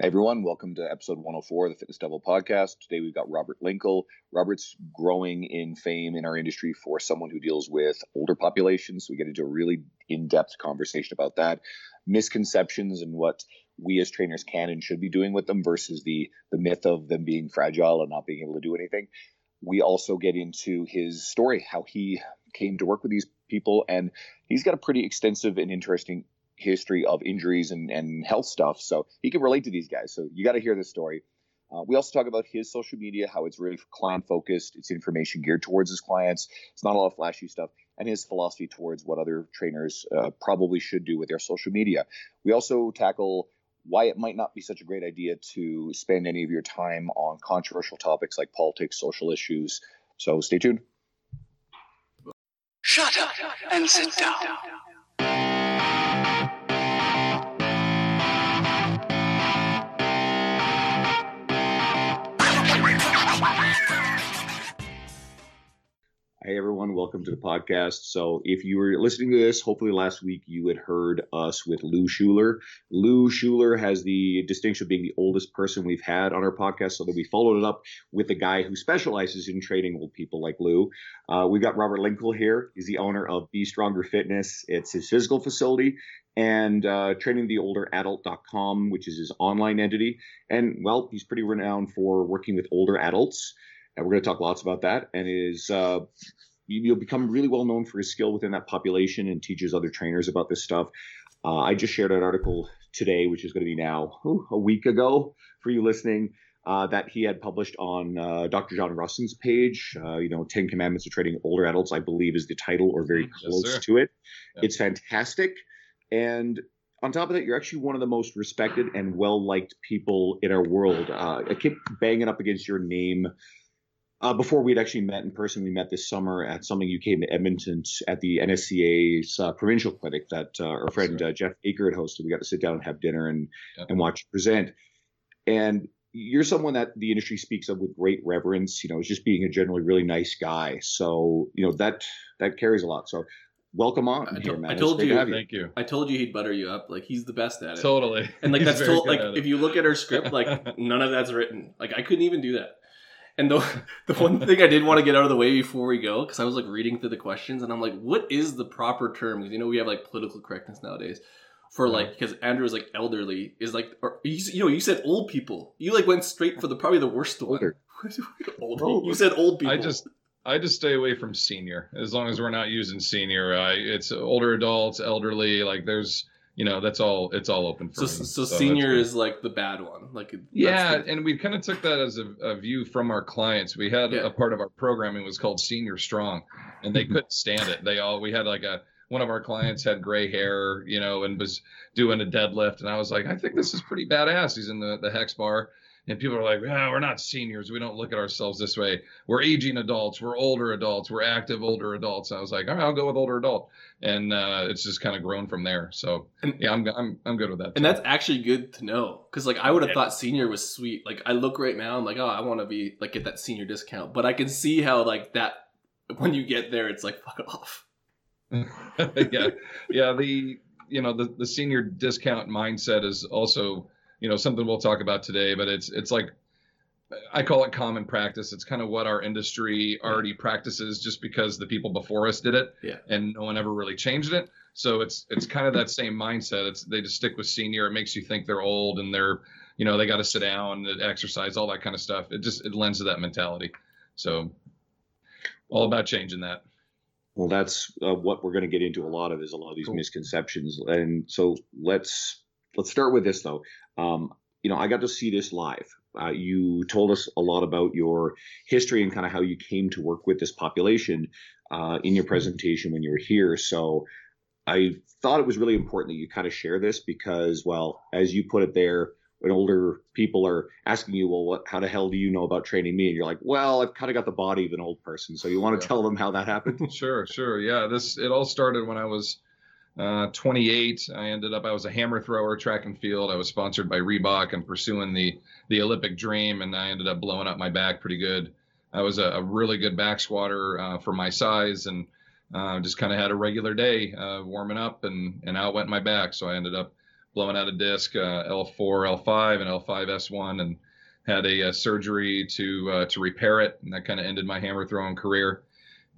Hey everyone, welcome to episode 104 of the Fitness Devil podcast. Today we've got Robert Linkul. Robert's growing in fame in our industry for someone who deals with older populations. So we get into a really in-depth conversation about that, misconceptions and what we as trainers can and should be doing with them versus the the myth of them being fragile and not being able to do anything. We also get into his story, how he came to work with these people, and he's got a pretty extensive and interesting history of injuries and, and health stuff. So he can relate to these guys. So you got to hear this story. Uh, we also talk about his social media, how it's really client focused. It's information geared towards his clients. It's not a lot of flashy stuff, and his philosophy towards what other trainers uh, probably should do with their social media. We also tackle why it might not be such a great idea to spend any of your time on controversial topics like politics, social issues. So stay tuned. Shut up and sit down. Hey everyone, welcome to the podcast. So, if you were listening to this, hopefully last week you had heard us with Lou Schuler. Lou Schuler has the distinction of being the oldest person we've had on our podcast, so that we followed it up with a guy who specializes in training old people like Lou. Uh, we've got Robert Linkul here. He's the owner of Be Stronger Fitness. It's his physical facility and uh, trainingtheolderadult.com, which is his online entity. And well, he's pretty renowned for working with older adults and we're going to talk lots about that. And is uh, you'll become really well known for his skill within that population and teaches other trainers about this stuff. Uh, I just shared an article today, which is going to be now ooh, a week ago for you listening. Uh, that he had published on uh, Dr. John Rusin's page. Uh, you know, Ten Commandments of Training Older Adults, I believe, is the title or very close yes, to it. It's fantastic. And on top of that, you're actually one of the most respected and well liked people in our world. Uh, I keep banging up against your name uh, before we'd actually met in person, we met this summer at something you came to Edmonton at the NSCA's uh, provincial clinic that uh, our friend uh, Jeff Aker had hosted. We got to sit down and have dinner and Yep. and watch you present. And you're someone that the industry speaks of with great reverence. You know, as just being a generally really nice guy. So you know that that carries a lot. So welcome on I here, to- man. I told great to you- Thank you. I told you he'd butter you up. Like he's the best at it. Totally. and like He's that's very told like if you look at our script, like none of that's written. Like I couldn't even do that. And the the one thing I did want to get out of the way before we go, because I was like reading through the questions and I'm like, what is the proper term? Because you know we have like political correctness nowadays for like because Andrew is like elderly is like or you, you know you said old people. You like went straight for the probably the worst one. Older. old. You said old people. I just I just stay away from senior as long as we're not using senior. I it's older adults, elderly. Like there's you know that's all it's all open for so me. so, that's senior is like the bad one. Like Yeah, the- and we kind of took that as a, a view from our clients. We had Yeah. a part of our programming was called Senior Strong, and they mm-hmm. couldn't stand it. They all we had like a one of our clients had gray hair, you know, and was doing a deadlift, and I was like, I think this is pretty badass. He's in the the hex bar, and people are like, ah, we're not seniors. We don't look at ourselves this way. We're aging adults. We're older adults. We're active older adults. And I was like, all right, I'll go with older adult, and uh, it's just kind of grown from there. So And- yeah, I'm I'm I'm good with that. And too. that's actually good to know because like I would have Yeah. thought senior was sweet. Like I look right now, I'm like, oh, I want to be like get that senior discount. But I can see how like that when you get there, it's like fuck off. yeah, yeah. The you know the the senior discount mindset is also you know something we'll talk about today, but it's it's like I call it common practice. It's kind of what our industry already practices, just because the people before us did it, Yeah. and no one ever really changed it. So it's it's kind of that same mindset. It's they just stick with senior. It makes you think they're old and they're you know they got to sit down, and exercise, all that kind of stuff. It just it lends to that mentality. So all about changing that. Well, that's uh, what we're going to get into. A lot of is a lot of these Cool. misconceptions, and so let's let's start with this though. Um, you know, I got to see this live. Uh, you told us a lot about your history and kind of how you came to work with this population uh, in your presentation when you were here. So I thought it was really important that you kind of share this because, well, as you put it there, when older people are asking you, well, what, how the hell do you know about training me? And you're like, well, I've kind of got the body of an old person. So you want to Yeah. tell them how that happened? Sure, sure. Yeah, this it all started when I was uh, 28. I ended up I was a hammer thrower, track and field. I was sponsored by Reebok and pursuing the the Olympic dream, and I ended up blowing up my back pretty good. I was a, a really good back squatter uh, for my size, and uh, just kind of had a regular day uh, warming up, and and out went my back. So I ended up blowing out a disc, uh, L4, L5, and L5S1, and had a, a surgery to uh, to repair it, and that kind of ended my hammer throwing career.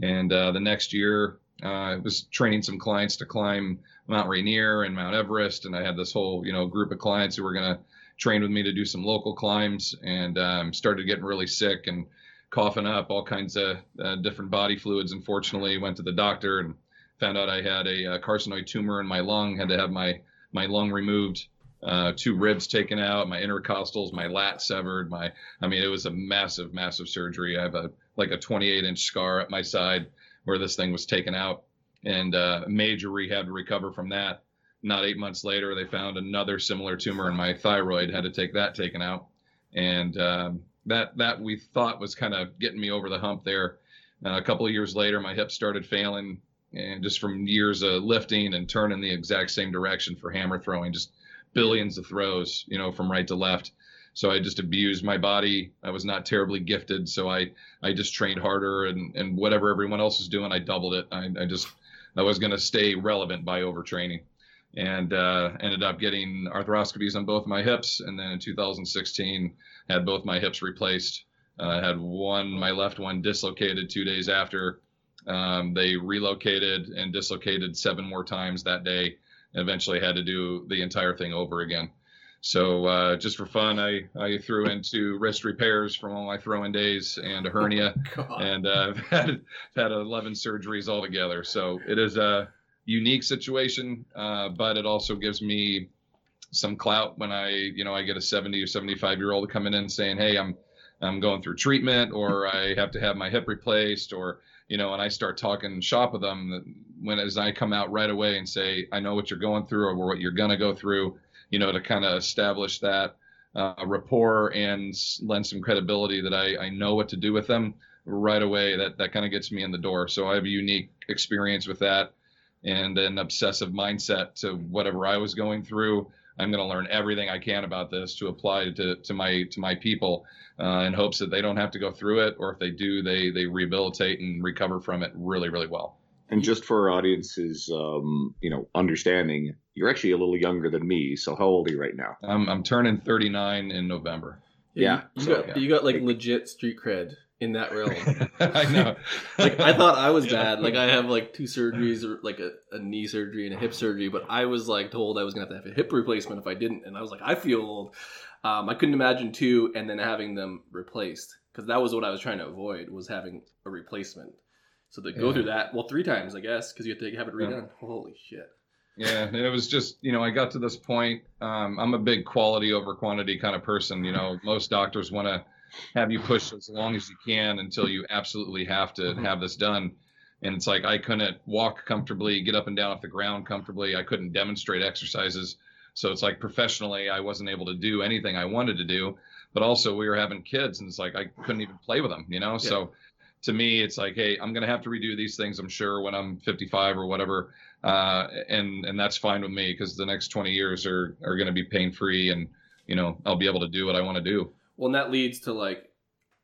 And uh, the next year, uh, I was training some clients to climb Mount Rainier and Mount Everest, and I had this whole you know group of clients who were going to train with me to do some local climbs, and um, started getting really sick and coughing up all kinds of uh, different body fluids. Unfortunately, went to the doctor and found out I had a, a carcinoid tumor in my lung. Had to have my my lung removed, uh, two ribs taken out, my intercostals, my lat severed. My, I mean, it was a massive, massive surgery. I have a like a 28 inch scar at my side where this thing was taken out, and uh, major rehab to recover from that. Not eight months later, they found another similar tumor in my thyroid. Had to take that taken out, and um, that that we thought was kind of getting me over the hump there. Uh, a couple of years later, my hip started failing, and just from years of lifting and turning the exact same direction for hammer throwing, just billions of throws, you know, from right to left. So I just abused my body. I was not terribly gifted, so I I just trained harder and and whatever everyone else was doing, I doubled it. I, I just I was going to stay relevant by overtraining, and uh, ended up getting arthroscopies on both my hips, and then in 2016 had both my hips replaced. Uh, I had one, my left one dislocated two days after. Um, they relocated and dislocated seven more times that day. And eventually had to do the entire thing over again. So uh, just for fun, I, I threw into wrist repairs from all my throwing days and a hernia, Oh, and uh, I've had had 11 surgeries altogether. So it is a unique situation, uh, but it also gives me some clout when I, you know, I get a 70 or 75 year old coming in saying, "Hey, I'm I'm going through treatment, or I have to have my hip replaced, or you know," and I start talking shop with them. When as I come out right away and say, "I know what you're going through, or what you're gonna go through," you know, to kind of establish that uh, rapport and lend some credibility that I, I know what to do with them right away. That that kind of gets me in the door. So I have a unique experience with that, and an obsessive mindset to whatever I was going through. I'm going to learn everything I can about this to apply to, to my to my people, uh, in hopes that they don't have to go through it, or if they do, they they rehabilitate and recover from it really really well. And just for our audience's, um, you know, understanding, you're actually a little younger than me. So how old are you right now? I'm I'm turning 39 in November. Yeah, you, you so- got yeah. you got like legit street cred in that realm. I know. like I thought I was bad. Like I have like two surgeries, or like a, a knee surgery and a hip surgery, but I was like told I was gonna have to have a hip replacement if I didn't, and I was like, I feel old. Um, I couldn't imagine two, and then having them replaced because that was what I was trying to avoid was having a replacement. So to go Yeah. through that, well, three times I guess, because you have to have it Yeah. redone. Holy shit! Yeah, and it was just, you know, I got to this point. Um, I'm a big quality over quantity kind of person. You know, most doctors want to have you push as long as you can until you absolutely have to Mhm. have this done. And it's like I couldn't walk comfortably, get up and down off the ground comfortably. I couldn't demonstrate exercises. So it's like professionally, I wasn't able to do anything I wanted to do. But also, we were having kids, and it's like I couldn't even play with them, you know? So to me, it's like, hey, I'm going to have to redo these things, I'm sure, when I'm 55 or whatever uh, and and that's fine with me because the next 20 years are are going to be pain free and you know I'll be able to do what I want to do. Well, and that leads to like,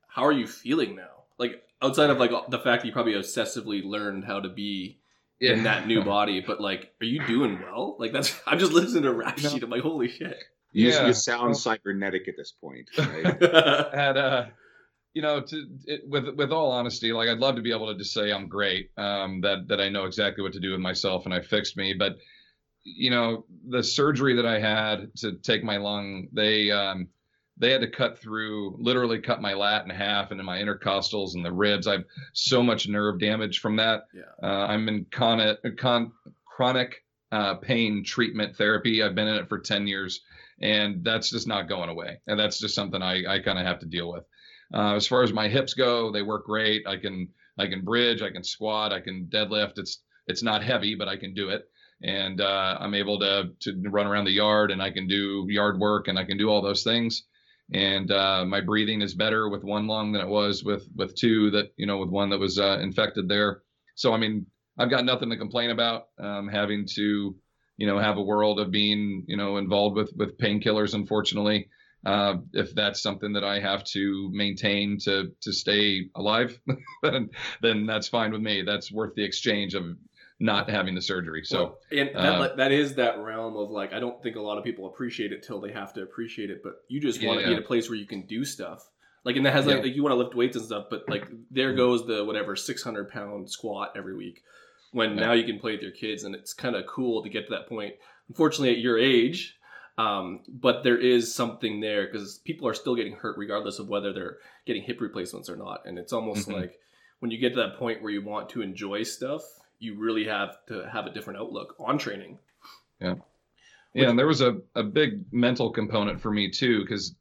how are you feeling now? Like outside of like the fact that you probably obsessively learned how to be in that new body, but like, are you doing well? Like that's I'm just listening to a rap No. sheet. I'm like, holy shit. You, Yeah. you sound cybernetic at this point. Right? had uh you know to it, with with all honesty like I'd love to be able to just say I'm great um that that I know exactly what to do with myself and I fixed me but you know the surgery that I had to take my lung they um they had to cut through literally cut my lat in half and in my intercostals and the ribs. I've so much nerve damage from that. Yeah. uh, I'm in con- con- chronic uh, pain treatment therapy. I've been in it for 10 years and that's just not going away. And that's just something I, I kind of have to deal with uh, as far as my hips go, they work great. I can I can bridge, I can squat, I can deadlift. It's it's not heavy, but I can do it, and uh, I'm able to to run around the yard, and I can do yard work, and I can do all those things. And uh, my breathing is better with one lung than it was with with two that you know with one that was uh, infected there. So I mean, I've got nothing to complain about. Um, having to you know have a world of being you know involved with with painkillers, unfortunately uh, if that's something that I have to maintain to to stay alive, then then that's fine with me. That's worth the exchange of not having the surgery. So Well, and that, uh, that is that realm of like I don't think a lot of people appreciate it till they have to appreciate it. But you just want to be Yeah. in a place where you can do stuff. Like and that has like, Yeah. like you want to lift weights and stuff, but like there goes the whatever six hundred pound squat every week. When Yeah. now you can play with your kids, and it's kind of cool to get to that point. Unfortunately, at your age, um, but there is something there because people are still getting hurt regardless of whether they're getting hip replacements or not. And it's almost Mhm. like when you get to that point where you want to enjoy stuff, you really have to have a different outlook on training. Yeah, Yeah, and there was a, a big mental component for me too, because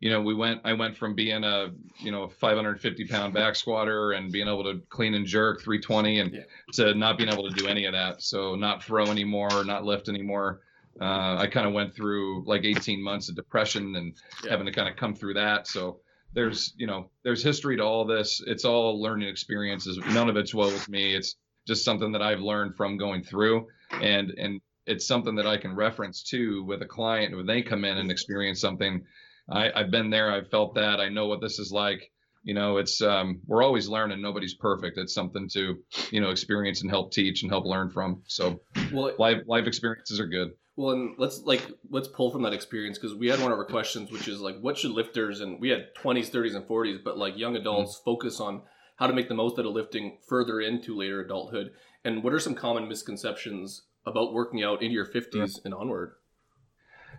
you know we went I went from being a you know 550 pound back squatter and being able to clean and jerk 320 and Yeah. to not being able to do any of that. So not throw anymore, not lift anymore. Uh, I kind of went through like 18 months of depression and Yeah. having to kind of come through that. So there's you know there's history to all this. It's all learning experiences. None of it's woe with me. It's just something that I've learned from going through and and it's something that I can reference too with a client when they come in and experience something. I, I've been there, I've felt that, I know what this is like. You know, it's um, we're always learning. Nobody's perfect. It's something to you know experience and help teach and help learn from. So Well, life life experiences are good. Well, and let's like let's pull from that experience because we had one of our questions, which is like, what should lifters and we had twenties, thirties, and forties, but like young mm-hmm. adults focus on how to make the most out of lifting further into later adulthood, and what are some common misconceptions about working out into your fifties and onward?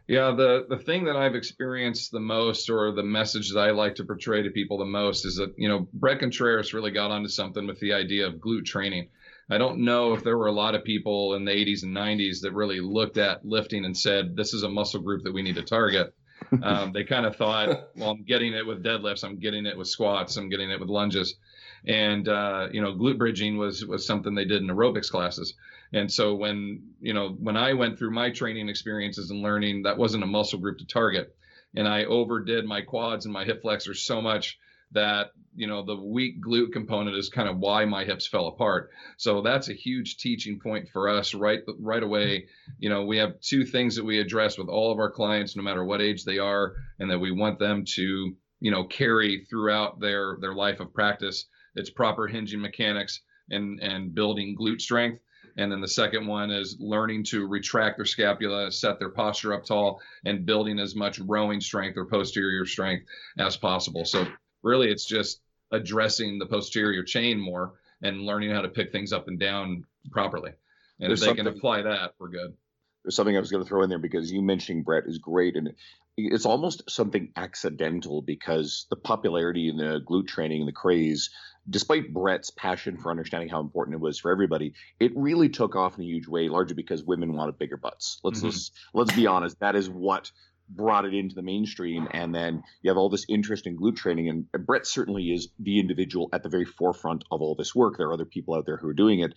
Yeah, the the thing that I've experienced the most, or the message that I like to portray to people the most, is that you know Bret Contreras really got onto something with the idea of glute training. I don't know if there were a lot of people in the 80s and 90s that really looked at lifting and said, "This is a muscle group that we need to target." Um, they kind of thought, "Well, I'm getting it with deadlifts, I'm getting it with squats, I'm getting it with lunges," and uh, you know, glute bridging was was something they did in aerobics classes. And so when you know when I went through my training experiences and learning, that wasn't a muscle group to target, and I overdid my quads and my hip flexors so much that you know the weak glute component is kind of why my hips fell apart. So that's a huge teaching point for us right right away. You know we have two things that we address with all of our clients, no matter what age they are, and that we want them to you know carry throughout their their life of practice. It's proper hinging mechanics and and building glute strength. And then the second one is learning to retract their scapula, set their posture up tall, and building as much rowing strength or posterior strength as possible. So really, it's just addressing the posterior chain more and learning how to pick things up and down properly. And There's if they can apply that, we're good. There's something I was going to throw in there because you mentioning Bret is great, and it's almost something accidental because the popularity in the glute training and the craze, despite Bret's passion for understanding how important it was for everybody, it really took off in a huge way, largely because women wanted bigger butts. Let's Mhm. let's, let's be honest, that is what brought it into the mainstream and then you have all this interest in glute training and Bret certainly is the individual at the very forefront of all this work. There are other people out there who are doing it.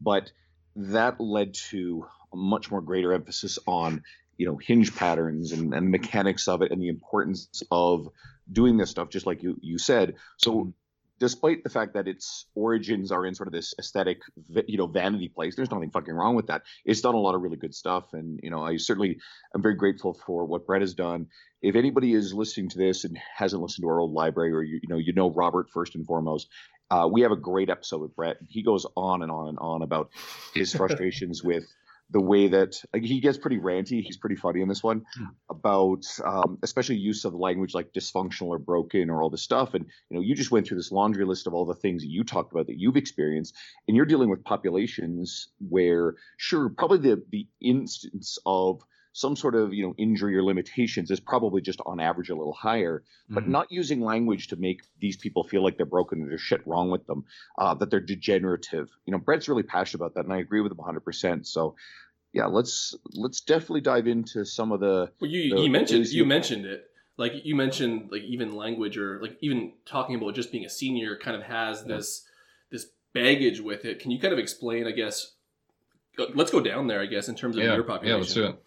But that led to a much more greater emphasis on you know hinge patterns and, and mechanics of it and the importance of doing this stuff just like you you said. So mm-hmm. Despite the fact that its origins are in sort of this aesthetic you know vanity place there's nothing fucking wrong with that. It's done a lot of really good stuff and you know i certainly am very grateful for what bret has done. If anybody is listening to this and hasn't listened to our old library or you, you know you know robert first and foremost uh, we have a great episode with bret. He goes on and on and on about his frustrations with the way that like, he gets pretty ranty. He's pretty funny in this one about um, especially use of language like dysfunctional or broken or all this stuff. And you know, you just went through this laundry list of all the things that you talked about that you've experienced, and you're dealing with populations where sure, probably the the instance of some sort of you know injury or limitations is probably just on average a little higher but Mhm. not using language to make these people feel like they're broken and there's shit wrong with them uh, that they're degenerative you know bret's really passionate about that and i agree with him 100% so yeah let's let's definitely dive into some of the Well, you the you mentioned is- you mentioned it. Like you mentioned, like even language or like even talking about just being a senior kind of has Yeah. this this baggage with it. Can you kind of explain? I guess. Let's go down there. I guess in terms of yeah, your population. Yeah, let's do it.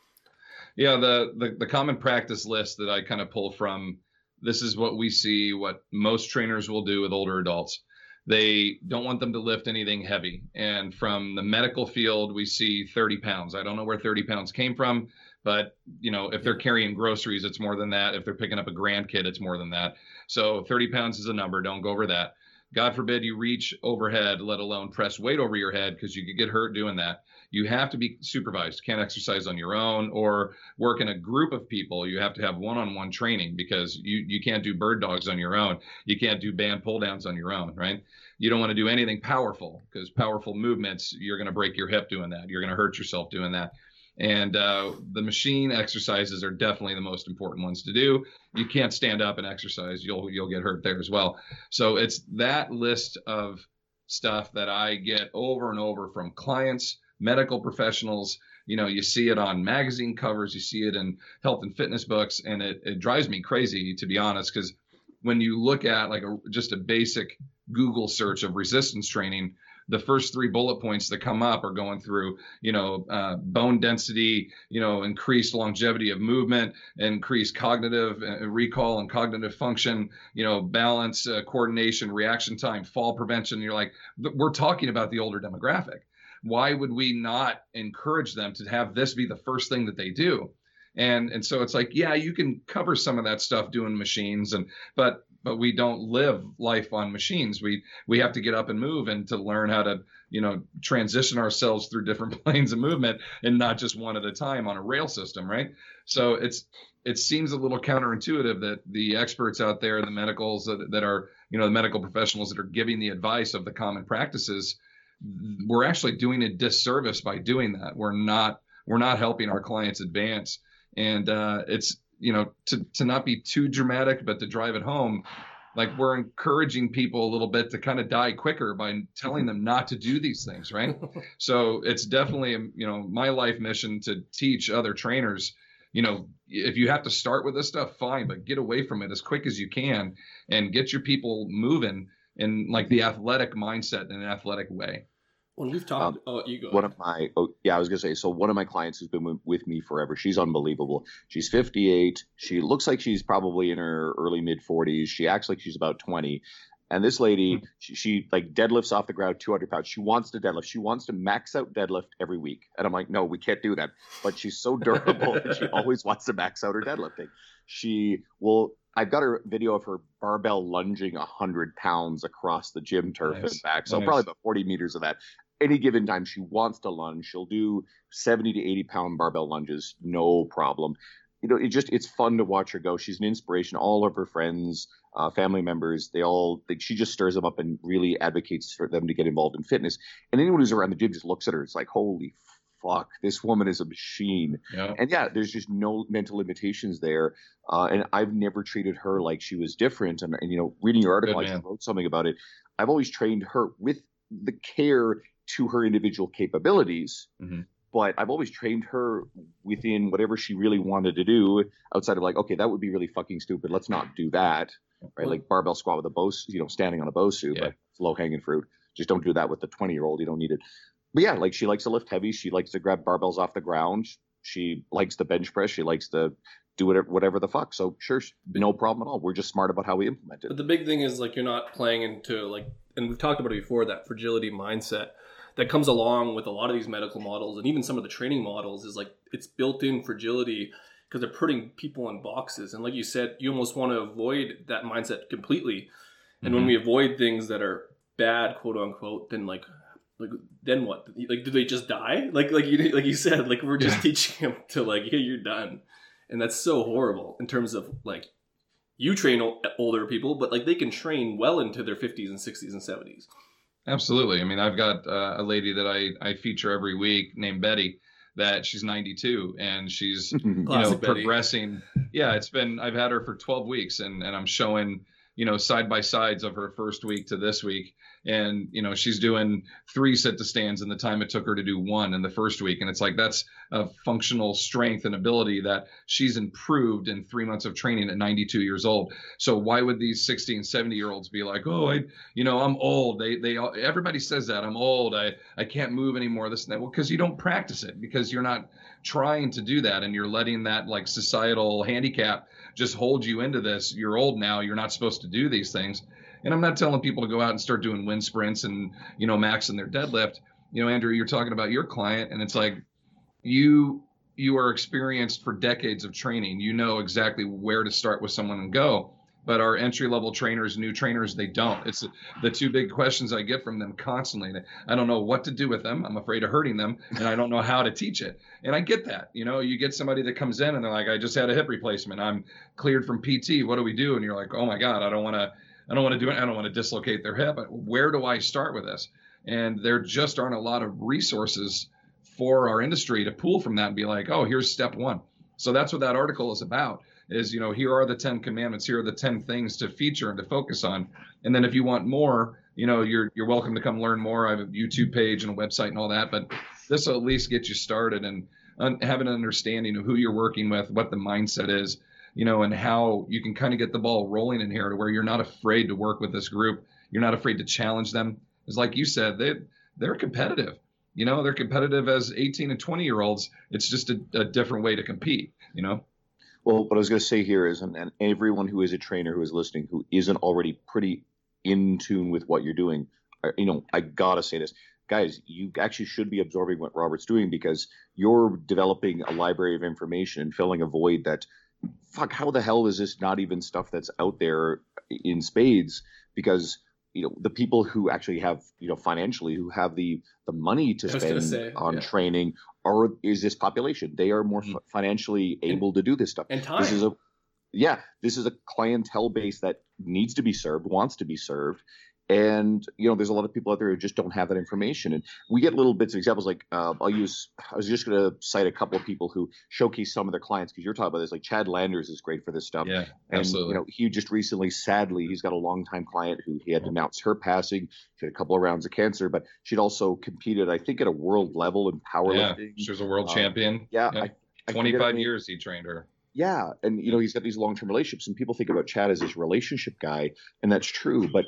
Yeah, the, the the common practice list that I kind of pull from this is what we see what most trainers will do with older adults. They don't want them to lift anything heavy. And from the medical field, we see 30 pounds. I don't know where 30 pounds came from, but you know, if they're carrying groceries, it's more than that. If they're picking up a grandkid, it's more than that. So 30 pounds is a number. Don't go over that. God forbid you reach overhead, let alone press weight over your head because you could get hurt doing that. You have to be supervised. Can't exercise on your own or work in a group of people. You have to have one-on-one training because you you can't do bird dogs on your own. You can't do band pull downs on your own, right? You don't want to do anything powerful because powerful movements, you're going to break your hip doing that. You're going to hurt yourself doing that. And uh, the machine exercises are definitely the most important ones to do. You can't stand up and exercise; you'll you'll get hurt there as well. So it's that list of stuff that I get over and over from clients, medical professionals. You know, you see it on magazine covers, you see it in health and fitness books, and it, it drives me crazy to be honest, because when you look at like a, just a basic Google search of resistance training, the first three bullet points that come up are going through, you know, uh, bone density, you know, increased longevity of movement, increased cognitive uh, recall and cognitive function, you know, balance, uh, coordination, reaction time, fall prevention. You're like, we're talking about the older demographic. Why would we not encourage them to have this be the first thing that they do? and and so it's like yeah you can cover some of that stuff doing machines and but but we don't live life on machines. We we have to get up and move and to learn how to you know transition ourselves through different planes of movement and not just one at a time on a rail system, right? So it's it seems a little counterintuitive that the experts out there, the medicals that, that are you know the medical professionals that are giving the advice of the common practices, we're actually doing a disservice by doing that. We're not we're not helping our clients advance, and uh, it's you know to to not be too dramatic but to drive it home like we're encouraging people a little bit to kind of die quicker by telling them not to do these things right? So it's definitely you know my life mission to teach other trainers you know if you have to start with this stuff fine but get away from it as quick as you can and get your people moving in like the athletic mindset in an athletic way when we've talked, um, oh, you go. One of my, oh, yeah, I was gonna say. So one of my clients who's been with, with me forever. She's unbelievable. She's 58. She looks like she's probably in her early mid 40s. She acts like she's about 20. And this lady, mm-hmm. she, she, like deadlifts off the ground 200 pounds. She wants to deadlift. She wants to max out deadlift every week. And I'm like, no, we can't do that. But she's so durable that she always wants to max out her deadlifting. She will. I've got a video of her barbell lunging 100 pounds across the gym turf nice. and back. So nice. probably about 40 meters of that any given time she wants to lunge, she'll do 70 to 80 pound barbell lunges, no problem. You know, it just it's fun to watch her go. She's an inspiration. All of her friends, uh, family members, they all they, she just stirs them up and really advocates for them to get involved in fitness. And anyone who's around the gym just looks at her. It's like, holy fuck, this woman is a machine. Yeah. And yeah, there's just no mental limitations there. Uh, and I've never treated her like she was different. And, and you know, reading your article, I wrote something about it. I've always trained her with the care to her individual capabilities. Mm-hmm. But I've always trained her within whatever she really wanted to do outside of like, okay, that would be really fucking stupid. Let's not do that. Right. Like barbell squat with a bow, you know, standing on a Bosu, yeah. but low hanging fruit. Just don't do that with the 20 year old. You don't need it. But yeah, like she likes to lift heavy. She likes to grab barbells off the ground. She likes the bench press. She likes to do whatever, whatever the fuck. So sure, no problem at all. We're just smart about how we implement it. But the big thing is like you're not playing into like, and we've talked about it before that fragility mindset that comes along with a lot of these medical models and even some of the training models is like it's built in fragility because they're putting people in boxes and like you said you almost want to avoid that mindset completely and mm-hmm. when we avoid things that are bad quote unquote then like like then what like do they just die like like you like you said like we're just yeah. teaching them to like yeah you're done and that's so horrible in terms of like you train older people but like they can train well into their 50s and 60s and 70s Absolutely. I mean, I've got uh, a lady that I, I feature every week named Betty that she's 92 and she's you know progressing. Yeah, it's been I've had her for 12 weeks and and I'm showing you know side by sides of her first week to this week and you know she's doing three set to stands in the time it took her to do one in the first week. And it's like that's a functional strength and ability that she's improved in three months of training at 92 years old. So why would these 60 and 70 year olds be like oh i you know i'm old. They they everybody says that i'm old. I i can't move anymore this and that. Well because you don't practice it because you're not trying to do that and you're letting that like societal handicap just hold you into this. You're old now. You're not supposed to do these things and I'm not telling people to go out and start doing wind sprints and, you know, maxing their deadlift. You know, Andrew, you're talking about your client, and it's like you you are experienced for decades of training. You know exactly where to start with someone and go. but our entry level trainers, new trainers, they don't. It's the two big questions I get from them constantly. I don't know what to do with them. I'm afraid of hurting them, and I don't know how to teach it. And I get that. You know, you get somebody that comes in and they're like, I just had a hip replacement. I'm cleared from PT. What do we do? And you're like, oh my God, I don't want to. I don't want to do it. I don't want to dislocate their hip. But where do I start with this? And there just aren't a lot of resources for our industry to pull from that and be like, oh, here's step one. So that's what that article is about is you know here are the 10 commandments here are the 10 things to feature and to focus on and then if you want more you know you're you're welcome to come learn more i have a youtube page and a website and all that but this will at least get you started and un- have an understanding of who you're working with what the mindset is you know and how you can kind of get the ball rolling in here to where you're not afraid to work with this group. You're not afraid to challenge them. It's like you said they they're competitive. You know they're competitive as 18 and 20 year olds. It's just a, a different way to compete you know? Well, what I was going to say here is, and, and everyone who is a trainer who is listening who isn't already pretty in tune with what you're doing, uh, you know, I gotta say this, guys, you actually should be absorbing what Robert's doing because you're developing a library of information and filling a void that, fuck, how the hell is this not even stuff that's out there in spades? Because you know the people who actually have you know financially who have the the money to spend say, on yeah. training are is this population they are more mm-hmm. financially able to do this stuff and time this is a yeah this is a clientele base that needs to be served wants to be served and you know there's a lot of people out there who just don't have that information. And we get little bits of examples like uh, i'll use i was just going to cite a couple of people who showcase some of their clients because you're talking about this like chad landers is great for this stuff. Yeah and absolutely. you know he just recently sadly he's got a long time client who he had to announce her passing. She had a couple of rounds of cancer but she'd also competed i think at a world level in powerlifting. yeah, she was a world um, champion. yeah, yeah. I, I 25 years he trained her. Yeah and you know he's got these long-term relationships and people think about chad as this relationship guy and that's true but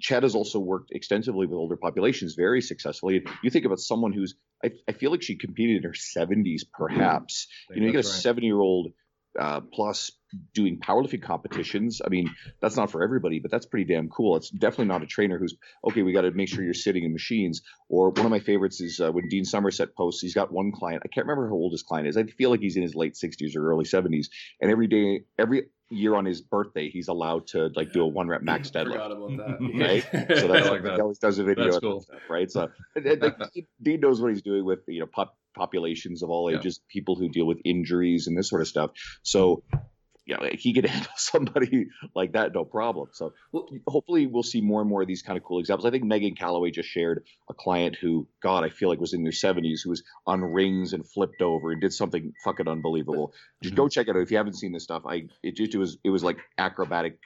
Chad has also worked extensively with older populations very successfully. You think about someone who's, I, I feel like she competed in her 70s, perhaps. You know, you get a 70 year old uh, plus doing powerlifting competitions. I mean, that's not for everybody, but that's pretty damn cool. It's definitely not a trainer who's okay. We got to make sure you're sitting in machines. Or one of my favorites is uh, when Dean Somerset posts. He's got one client. I can't remember how old his client is. I feel like he's in his late 60s or early 70s. And every day, every year on his birthday, he's allowed to like do a one rep max deadlift. Forgot about that. Right. so that's like that. He always does a video. That's cool. Stuff, right. So like, Dean knows what he's doing with you know pop, populations of all ages, yeah. people who deal with injuries and this sort of stuff. So you know, he could handle somebody like that, no problem. So hopefully we'll see more and more of these kind of cool examples. I think Meghan Callaway just shared a client who, God, I feel like was in their 70s, who was on rings and flipped over and did something fucking unbelievable. Just mm-hmm. go check it out if you haven't seen this stuff. I it just it was it was like acrobatic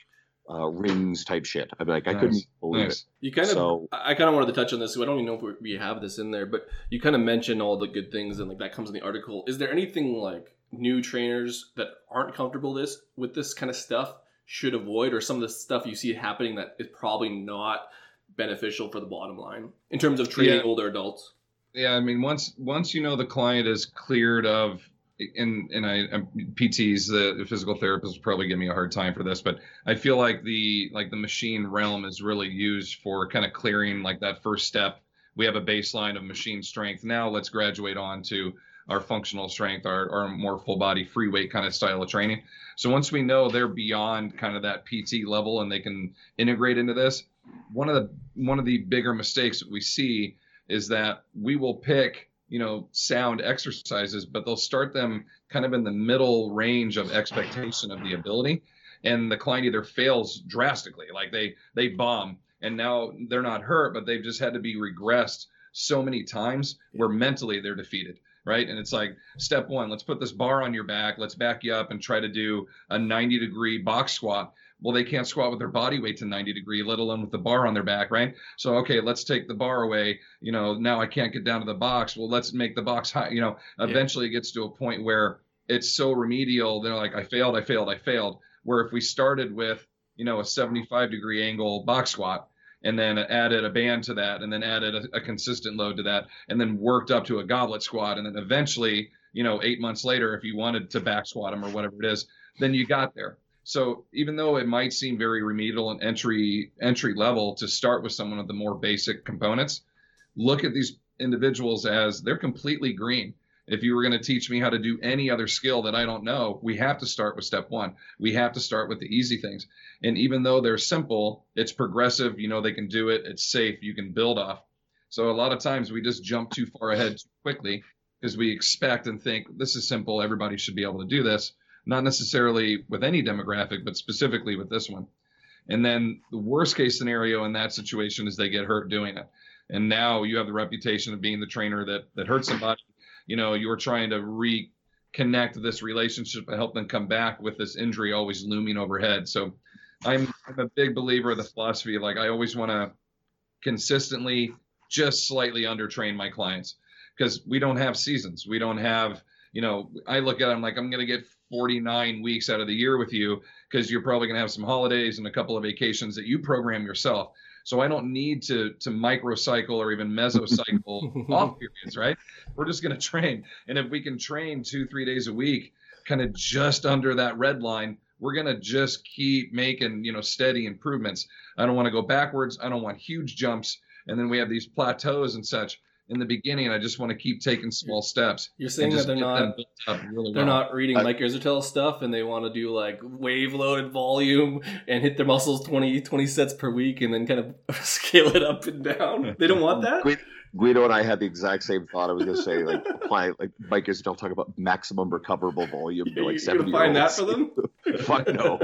uh, rings type shit. I'm like, nice. I couldn't believe nice. it. You kind of, so, I kind of wanted to touch on this. So I don't even know if we have this in there, but you kind of mentioned all the good things and like that comes in the article. Is there anything like new trainers that aren't comfortable this with this kind of stuff should avoid, or some of the stuff you see happening that is probably not beneficial for the bottom line in terms of treating yeah. older adults? Yeah, I mean, once once you know the client is cleared of and and I um, PTs the physical therapists probably give me a hard time for this, but I feel like the like the machine realm is really used for kind of clearing like that first step. We have a baseline of machine strength. Now let's graduate on to our functional strength, our, our more full body free weight kind of style of training. So once we know they're beyond kind of that PT level and they can integrate into this, one of the one of the bigger mistakes that we see is that we will pick you know sound exercises but they'll start them kind of in the middle range of expectation of the ability. And the client either fails drastically like they they bomb and now they're not hurt but they've just had to be regressed so many times where mentally they're defeated right and it's like step one let's put this bar on your back let's back you up and try to do a 90 degree box squat well, they can't squat with their body weight to 90 degree, let alone with the bar on their back, right? So, okay, let's take the bar away. You know, now I can't get down to the box. Well, let's make the box high. You know, eventually yeah. it gets to a point where it's so remedial. They're like, I failed, I failed, I failed. Where if we started with, you know, a 75 degree angle box squat, and then added a band to that, and then added a, a consistent load to that, and then worked up to a goblet squat, and then eventually, you know, eight months later, if you wanted to back squat them or whatever it is, then you got there. So even though it might seem very remedial and entry entry level to start with someone of the more basic components, look at these individuals as they're completely green. If you were going to teach me how to do any other skill that I don't know, we have to start with step one. We have to start with the easy things. And even though they're simple, it's progressive. You know, they can do it. It's safe. You can build off. So a lot of times we just jump too far ahead too quickly because we expect and think this is simple. Everybody should be able to do this. Not necessarily with any demographic, but specifically with this one. And then the worst case scenario in that situation is they get hurt doing it. And now you have the reputation of being the trainer that that hurt somebody you know you're trying to reconnect this relationship and help them come back with this injury always looming overhead. So i'm, I'm a big believer of the philosophy like i always want to consistently just slightly undertrain my clients because we don't have seasons. We don't have you know i look at them like i'm going to get 49 weeks out of the year with you because you're probably going to have some holidays and a couple of vacations that you program yourself so I don't need to to microcycle or even mesocycle off periods, right? We're just going to train, and if we can train two three days a week, kind of just under that red line, we're going to just keep making you know steady improvements. I don't want to go backwards. I don't want huge jumps, and then we have these plateaus and such in the beginning, and I just want to keep taking small steps. You're saying that they're not really they're well. not reading I, Mike Israetel stuff, and they want to do like wave loaded volume and hit their muscles 20, 20 sets per week, and then kind of scale it up and down. They don't want that. Guido and I had the exact same thought. I was going to say, like, apply, like Mike Israetel talk about maximum recoverable volume to like seventy. You find that for them? Fuck no.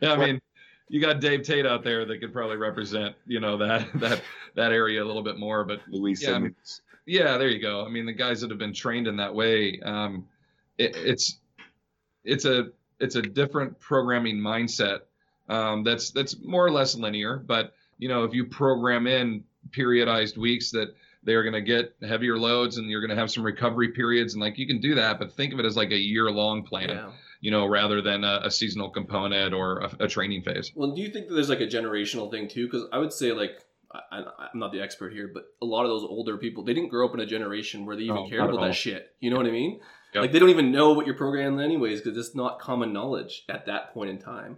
yeah, I mean, you got Dave Tate out there that could probably represent, you know, that that that area a little bit more. But Louis yeah, Simmons. yeah, there you go. I mean, the guys that have been trained in that way, um, it, it's it's a it's a different programming mindset um, that's that's more or less linear. But you know, if you program in periodized weeks that they're going to get heavier loads and you're going to have some recovery periods and like you can do that but think of it as like a year long plan yeah you know, rather than a, a seasonal component or a, a, training phase. Well, do you think that there's like a generational thing too? Because I would say like I, am not the expert here, but a lot of those older people they didn't grow up in a generation where they even oh, cared about that shit. You know what I mean? Yep. Like they don't even know what you're programming anyways because it's not common knowledge at that point in time.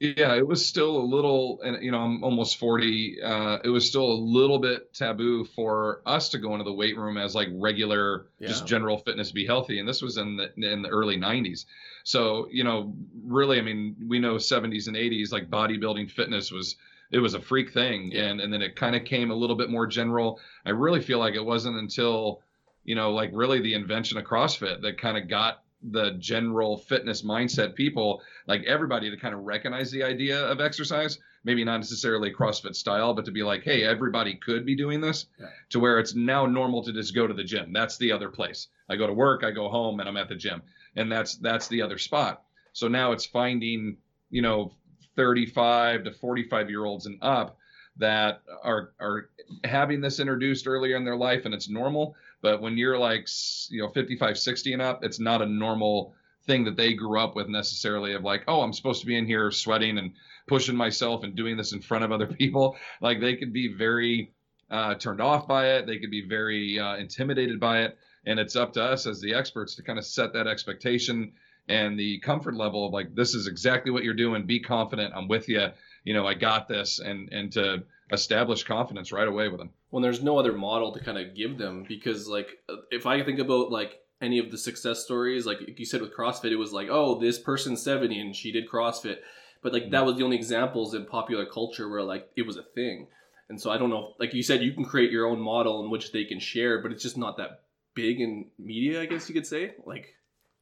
Yeah, it was still a little, and you know, I'm almost 40. Uh, it was still a little bit taboo for us to go into the weight room as like regular, yeah. just general fitness, be healthy. And this was in the in the early 90s. So you know, really, I mean, we know 70s and 80s, like bodybuilding fitness was it was a freak thing, yeah. and and then it kind of came a little bit more general. I really feel like it wasn't until you know, like really the invention of CrossFit that kind of got the general fitness mindset people, like everybody to kind of recognize the idea of exercise, maybe not necessarily CrossFit style, but to be like, hey, everybody could be doing this yeah. to where it's now normal to just go to the gym. That's the other place. I go to work, I go home, and I'm at the gym. And that's that's the other spot. So now it's finding, you know, 35 to 45 year olds and up that are are having this introduced earlier in their life and it's normal but when you're like, you know, 55, 60 and up, it's not a normal thing that they grew up with necessarily of like, oh, I'm supposed to be in here sweating and pushing myself and doing this in front of other people. Like they could be very uh, turned off by it. They could be very uh, intimidated by it. And it's up to us as the experts to kind of set that expectation and the comfort level of like, this is exactly what you're doing. Be confident. I'm with you. You know, I got this. And, and to establish confidence right away with them. When there's no other model to kind of give them because like uh, if i think about like any of the success stories like you said with crossfit it was like oh this person's 70 and she did crossfit. But like that mm-hmm. was the only examples in popular culture where like it was a thing. And so i don't know like you said you can create your own model in which they can share but it's just not that big in media i guess you could say. Like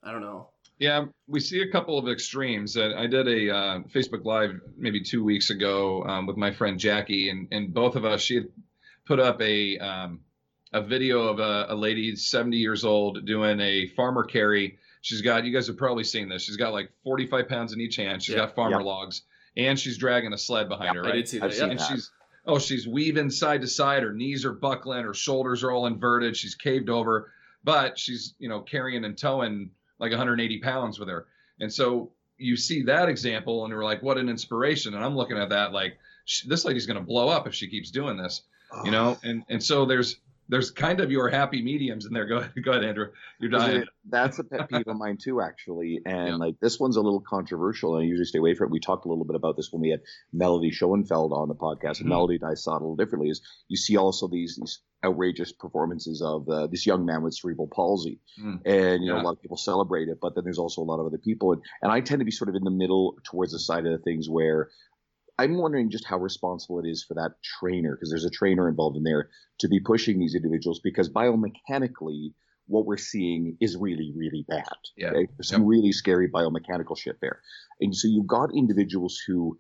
i don't know yeah, we see a couple of extremes. Uh, I did a uh, Facebook Live maybe two weeks ago um, with my friend Jackie, and, and both of us, she had put up a um, a video of a, a lady 70 years old doing a farmer carry. She's got you guys have probably seen this. She's got like 45 pounds in each hand. She's yeah, got farmer yeah. logs, and she's dragging a sled behind yeah, her. Right? I did see that. I've and she's oh she's weaving side to side. Her knees are buckling. Her shoulders are all inverted. She's caved over, but she's you know carrying and towing like 180 pounds with her. And so you see that example, and you're like, what an inspiration. And I'm looking at that like this lady's going to blow up if she keeps doing this you know and and so there's there's kind of your happy mediums in there. Go ahead, go ahead, Andrew. You're dying. it- That's a pet peeve of mine too, actually. And Yeah. like this one's a little controversial, and I usually stay away from it. We talked a little bit about this when we had Melody Schoenfeld on the podcast, and Mhm. Melody and I saw it a little differently. Is you see also these these outrageous performances of uh, this young man with cerebral palsy, Mm. and you know Yeah. a lot of people celebrate it, but then there's also a lot of other people, and, and I tend to be sort of in the middle towards the side of the things where. I'm wondering just how responsible it is for that trainer, because there's a trainer involved in there, to be pushing these individuals, because biomechanically, what we're seeing is really, really bad. Yeah. Okay? There's some really scary biomechanical shit there. And so you've got individuals who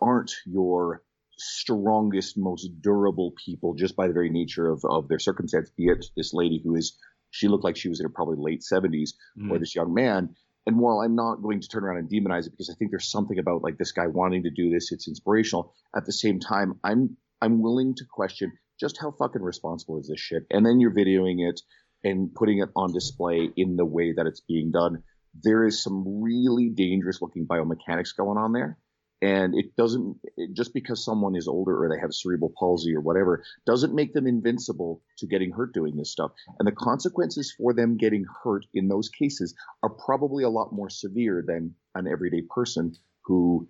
aren't your strongest, most durable people just by the very nature of, of their circumstance, be it this lady who is, she looked like she was in her probably late 70s, Mm. or this young man. And while I'm not going to turn around and demonize it because I think there's something about like this guy wanting to do this, it's inspirational. At the same time, I'm I'm willing to question just how fucking responsible is this shit. And then you're videoing it and putting it on display in the way that it's being done. There is some really dangerous looking biomechanics going on there. And it doesn't just because someone is older or they have cerebral palsy or whatever doesn't make them invincible to getting hurt doing this stuff. And the consequences for them getting hurt in those cases are probably a lot more severe than an everyday person who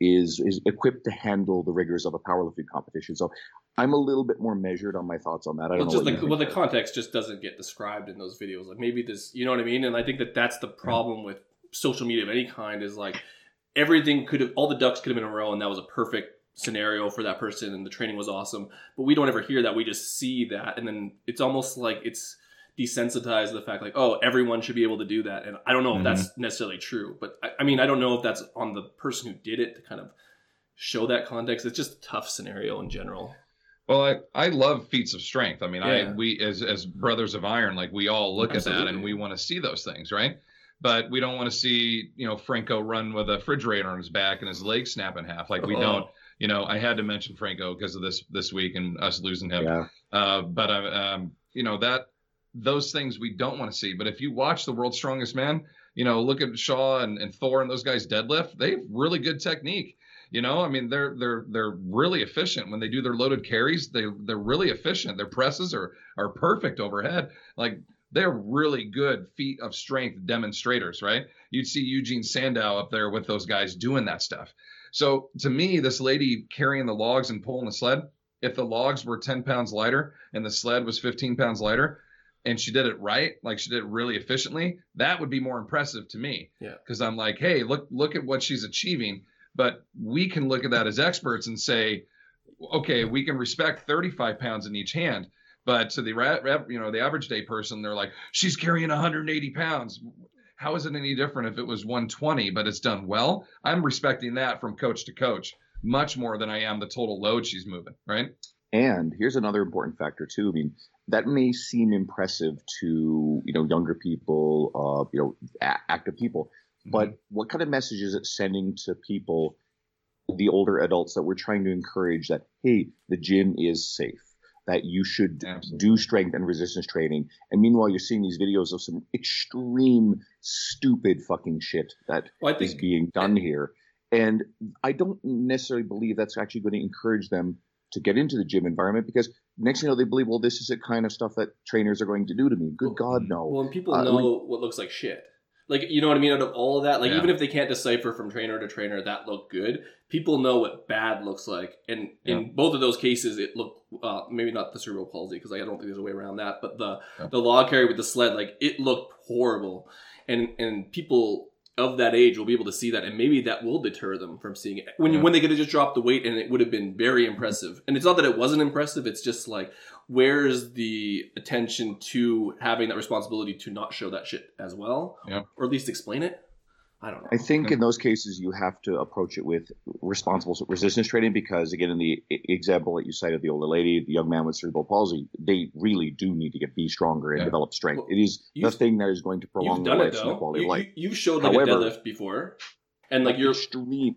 is is equipped to handle the rigors of a powerlifting competition. So I'm a little bit more measured on my thoughts on that. I don't Well, know just like well, the context just doesn't get described in those videos. Like maybe this, you know what I mean? And I think that that's the problem with social media of any kind is like everything could have, all the ducks could have been in a row, and that was a perfect scenario for that person, and the training was awesome. But we don't ever hear that. We just see that, and then it's almost like it's desensitized to the fact like, oh, everyone should be able to do that. And I don't know if that's mm-hmm. necessarily true, but I, I mean, I don't know if that's on the person who did it to kind of show that context. It's just a tough scenario in general. Well, I, I love feats of strength. I mean, I we as as brothers of iron, like we all look at that and we want to see those things, right? But we don't want to see, you know, Franco run with a refrigerator on his back and his leg snap in half. Like we Oh. don't, you know, I had to mention Franco because of this this week and us losing him. Yeah. Uh, but um, you know that those things we don't want to see. But if you watch the World's Strongest Man, you know, look at Shaw and, and Thor and those guys deadlift. They have really good technique. You know, I mean, they're they're they're really efficient when they do their loaded carries. They they're really efficient. Their presses are are perfect overhead. Like they're really good feat of strength demonstrators, right? You'd see Eugene Sandow up there with those guys doing that stuff. So to me, this lady carrying the logs and pulling the sled, if the logs were 10 pounds lighter and the sled was 15 pounds lighter, and she did it right, like she did it really efficiently, that would be more impressive to me. Yeah. Because I'm like, hey, look, look at what she's achieving. But we can look at that as experts and say, okay, we can respect 35 pounds in each hand. But to the you know the average day person, they're like, she's carrying 180 pounds. How is it any different if it was 120, but it's done well? I'm respecting that from coach to coach much more than I am the total load she's moving, right? And here's another important factor too. I mean, that may seem impressive to you know younger people, uh, you know, a- active people, Mm-hmm. but what kind of message is it sending to people, the older adults that we're trying to encourage that hey, the gym is safe, that you should Absolutely. do strength and resistance training, and meanwhile you're seeing these videos of some extreme, stupid fucking shit that Well, I is being done here. And I don't necessarily believe that's actually going to encourage them to get into the gym environment because next thing you know, they believe, well, this is the kind of stuff that trainers are going to do to me. Good God, no. Well, and people Uh, know like- what looks like shit. Like you know what I mean. Out of all of that, like Yeah. even if they can't decipher from trainer to trainer that looked good, people know what bad looks like. And in both of those cases, it looked uh, maybe not the cerebral palsy because I don't think there's a way around that, but the Yeah. the log carry with the sled, like it looked horrible. And and people of that age will be able to see that, and maybe that will deter them from seeing it when Yeah. when they could have just dropped the weight, and it would have been very impressive. And it's not that it wasn't impressive; it's just like where's the attention to having that responsibility to not show that shit as well, Yeah. or at least explain it. I don't know. I think in those cases you have to approach it with responsible resistance training because again in the e- example that you cited the older lady the young man with cerebral palsy they really do need to get be stronger and Yeah. develop strength Well, it is the thing that is going to prolong You've their done lives and their though. quality You, of life you, you've showed like However- a deadlift before, and like you're extreme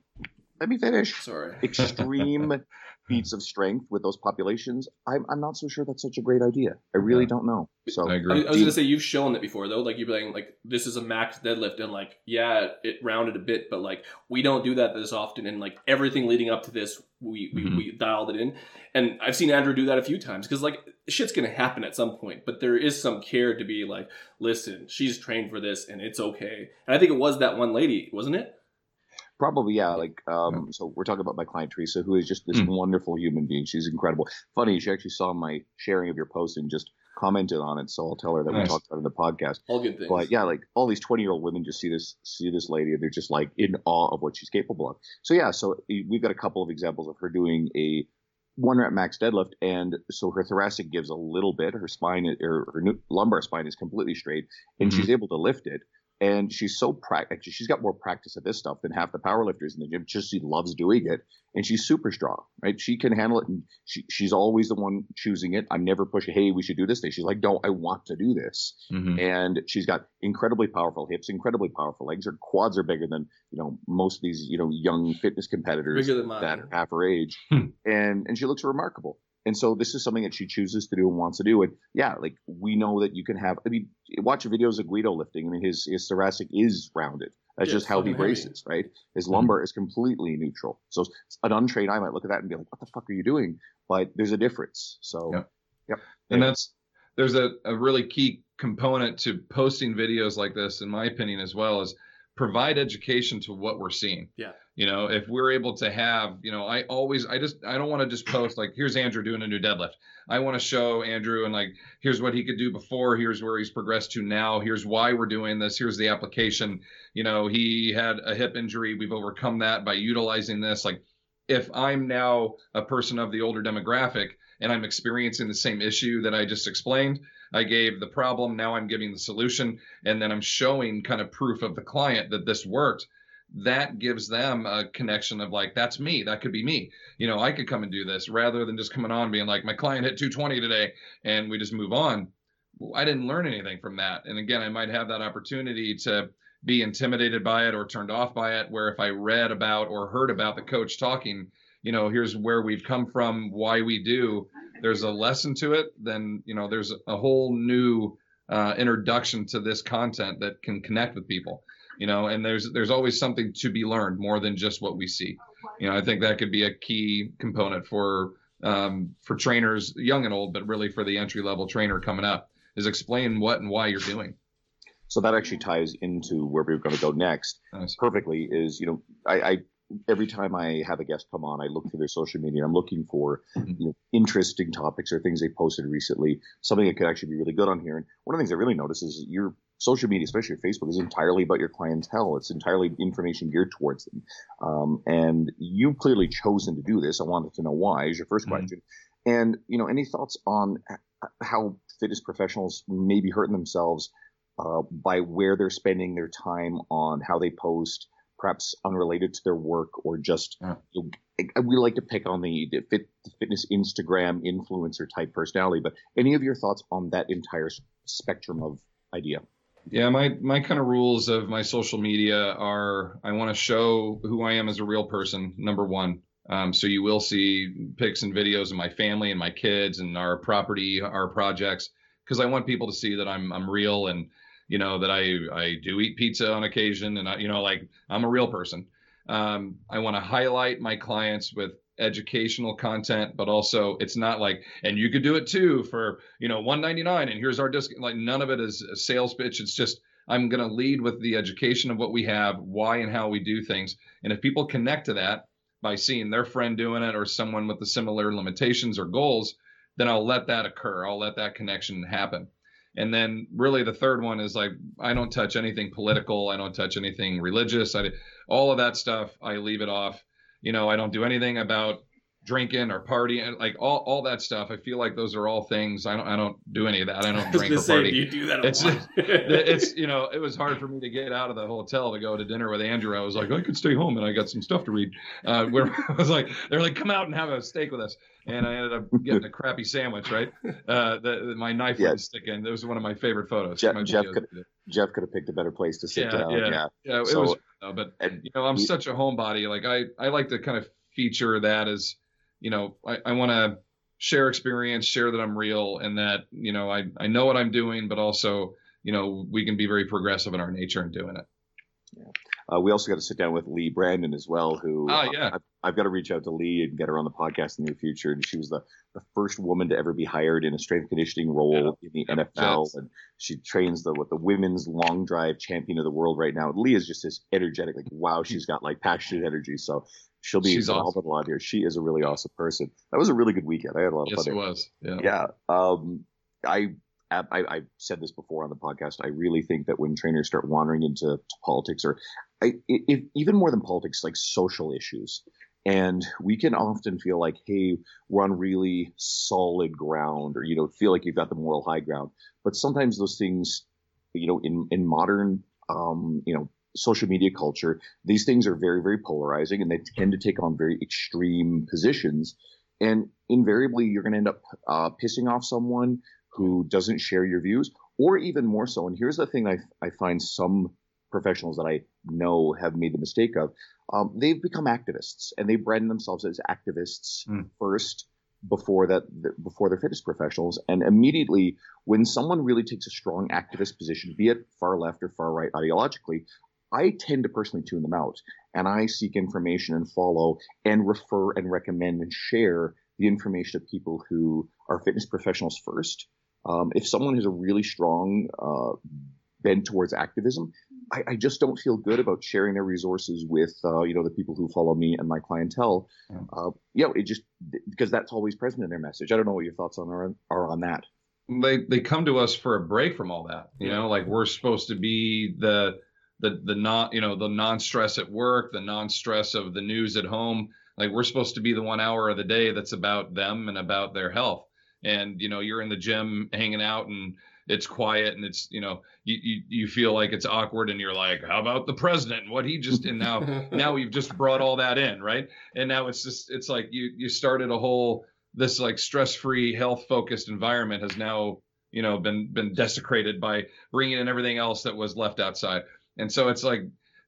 let me finish. Sorry. Extreme feats of strength with those populations. I'm, I'm not so sure that's such a great idea. I really Yeah. don't know. So I I, agree. I was gonna say you've shown it before though. Like you're saying, like this is a max deadlift, and like yeah, it rounded a bit, but like we don't do that this often, and like everything leading up to this, we we, Mhm. we dialed it in, and I've seen Andrew do that a few times because like shit's gonna happen at some point, but there is some care to be like, listen, she's trained for this, and it's okay. And I think it was that one lady, wasn't it? Probably, yeah. Like, um, so we're talking about my client Teresa, who is just this Mm. wonderful human being. She's incredible. Funny, she actually saw my sharing of your post and just commented on it. So I'll tell her that we talked about it in the podcast. All good things. But yeah, like all these twenty year old women just see this see this lady and they're just like in awe of what she's capable of. So yeah, so eh, we've got a couple of examples of her doing a one rep max deadlift, and so her thoracic gives a little bit. Her spine or her lumbar spine is completely straight, and Mhm. she's able to lift it. And she's so practical. She's got more practice at this stuff than half the power lifters in the gym. Just she loves doing it, and she's super strong, right? She can handle it, and she, she's always the one choosing it. I'm never pushing. Hey, we should do this thing. She's like, no, I want to do this Mhm. and she's got incredibly powerful hips, incredibly powerful legs. Her quads are bigger than you know most of these you know young fitness competitors Bigger that are half her age, Hmm. and and she looks remarkable. And so this is something that she chooses to do and wants to do. And yeah, like we know that you can have. I mean, watch videos of Guido lifting. I mean, his his thoracic is rounded. That's Yeah, just how he heavy. braces, right? His mm-hmm. lumbar is completely neutral. So an untrained eye might look at that and be like, "What the fuck are you doing?" But there's a difference. So yeah, yep. and that's there's a, a really key component to posting videos like this in my opinion as well is provide education to what we're seeing. Yeah. you know if we're able to have you know i always i just i don't want to just post like here's andrew doing a new deadlift. I want to show andrew and like here's what he could do before here's where he's progressed to now here's why we're doing this here's the application. You know he had a hip injury we've overcome that by utilizing this. Like if i'm now a person of the older demographic and I'm experiencing the same issue that I just explained. I gave the problem, now I'm giving the solution, and then I'm showing kind of proof of the client that this worked. That gives them a connection of like, that's me, that could be me. You know, I could come and do this rather than just coming on being like, my client hit 220 today, and we just move on. I didn't learn anything from that. And again, I might have that opportunity to be intimidated by it or turned off by it. Where if I read about or heard about the coach talking, you know, here's where we've come from, why we do, there's a lesson to it, then, you know, there's a whole new uh, introduction to this content that can connect with people, you know, and there's, there's always something to be learned more than just what we see. You know, I think that could be a key component for, um, for trainers, young and old, but really for the entry level trainer coming up is explain what and why you're doing. So that actually ties into where we're going to go next. Nice. perfectly is you know I, I every time I have a guest come on, I look through their social media. I'm looking for Mhm. you know interesting topics or things they posted recently, something that could actually be really good on here. And one of the things I really notice is your social media, especially your Facebook, is entirely about your clientele. It's entirely information geared towards them. Um, and you've clearly chosen to do this. I wanted to know why. Is your 1st Mhm. question. And you know, any thoughts on how fitness professionals may be hurting themselves uh, by where they're spending their time on how they post, perhaps unrelated to their work or just Yeah. you know, we like to pick on the, the fit, the fitness Instagram influencer type personality. But any of your thoughts on that entire spectrum of idea? Yeah, my my kind of rules of my social media are I want to show who I am as a real person. Number one, um, so you will see pics and videos of my family and my kids and our property, our projects, because I want people to see that I'm I'm real and you know that I I do eat pizza on occasion and I, you know like I'm a real person. Um, I want to highlight my clients with educational content, but also it's not like and you could do it too for you know 199 and here's our discount. Like none of it is a sales pitch. It's just I'm going to lead with the education of what we have, why and how we do things, and if people connect to that by seeing their friend doing it or someone with the similar limitations or goals, then I'll let that occur. I'll let that connection happen. And then really the third one is like I don't touch anything political. I don't touch anything religious. I all of that stuff I leave it off. You know, I don't do anything about drinking or partying, like all, all that stuff. I feel like those are all things I don't I don't do any of that. I don't drink gonna or say, party. do you do that? A It's- lot? it's you know it was hard for me to get out of the hotel to go to dinner with Andrew. I was like I could stay home and I got some stuff to read. Uh, where I was like they're like come out and have a steak with us, and I ended up getting a crappy sandwich. Right, uh, the, the- my knife Yeah. wouldn't stick in. That was one of my favorite photos. Jeff- My Jeff could- Jeff could have picked a better place to sit Yeah, down. yeah. Yeah. yeah, it So- was. But And you know I'm we- such a homebody. Like I I like to kind of feature that as you know I, I want to share experience, share that I'm real, and that you know I I know what I'm doing, but also you know we can be very progressive in our nature in doing it. Uh, we also got to sit down with Lee Brandon as well, who uh, yeah. I've, I've got to reach out to Lee and get her on the podcast in the near future. And she was the, the first woman to ever be hired in a strength conditioning role in the Yeah, NFL. Jets. And she trains the what the women's long drive champion of the world right now. Lee is just this energetic, like wow, she's got like passionate energy. So she'll be She's awesome. phenomenal out here. She is a really awesome person. That was a really good weekend. I had a lot of Yes, fun. it was. Yeah. Yeah. Um, I, I I've said this before on the podcast. I really think that when trainers start wandering into politics, or I, if, even more than politics, like social issues, and we can often feel like, hey, we're on really solid ground, or you know, feel like you've got the moral high ground. But sometimes those things, you know, in in modern, um, you know, social media culture, these things are very very polarizing, and they tend to take on very extreme positions. And invariably, you're going to end up uh, pissing off someone who doesn't share your views, or even more so. And here's the thing I, I find some professionals that I know have made the mistake of. Um, they've become activists and they brand themselves as activists Hmm. first before that before they're fitness professionals and immediately when someone really takes a strong activist position be it far left or far right ideologically i tend to personally tune them out and i seek information and follow and refer and recommend and share the information of people who are fitness professionals first um, if someone has a really strong uh, bent towards activism, I, I just don't feel good about sharing their resources with uh, you know the people who follow me and my clientele. Yeah. Uh, you know, it just because that's always present in their message. I don't know what your thoughts on are, are on that. They they come to us for a break from all that. You know, like we're supposed to be the the the non you know the non-stress at work, the non-stress of the news at home. Like we're supposed to be the one hour of the day that's about them and about their health. And you know, you're in the gym hanging out and it's quiet and it's you know you, you you feel like it's awkward and you're like how about the president and what he just and now now we've just brought all that in right and now it's just it's like you you started a whole this like stress-free health focused environment has now you know been been desecrated by bringing in everything else that was left outside and so it's like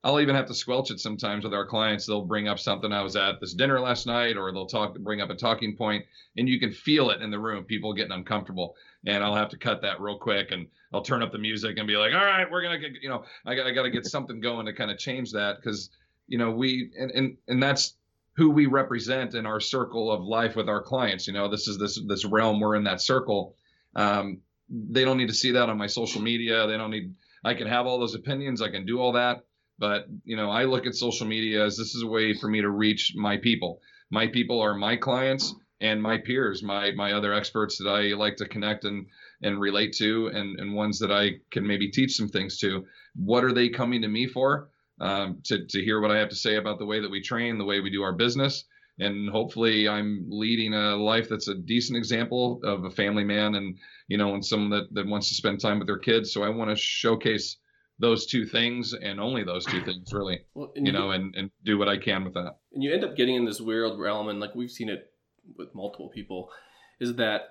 i'll even have to squelch it sometimes with our clients they'll bring up something i was at this dinner last night or they'll talk bring up a talking point and you can feel it in the room people getting uncomfortable and i'll have to cut that real quick and i'll turn up the music and be like all right we're gonna get you know i got, I got to get something going to kind of change that because you know we and, and and that's who we represent in our circle of life with our clients. You know, this is this this realm we're in that circle. Um, they don't need to see that on my social media. They don't need. I can have all those opinions. I can do all that. But you know, I look at social media as this is a way for me to reach my people. My people are my clients and my peers, my my other experts that I like to connect and and relate to, and and ones that I can maybe teach some things to. What are they coming to me for? um, to, to hear what I have to say about the way that we train, the way we do our business. And hopefully I'm leading a life that's a decent example of a family man and, you know, and someone that, that wants to spend time with their kids. So I want to showcase those two things and only those two things really, Well, and you know, and, and do what I can with that. and you end up getting in this weird realm, and like we've seen it with multiple people, is that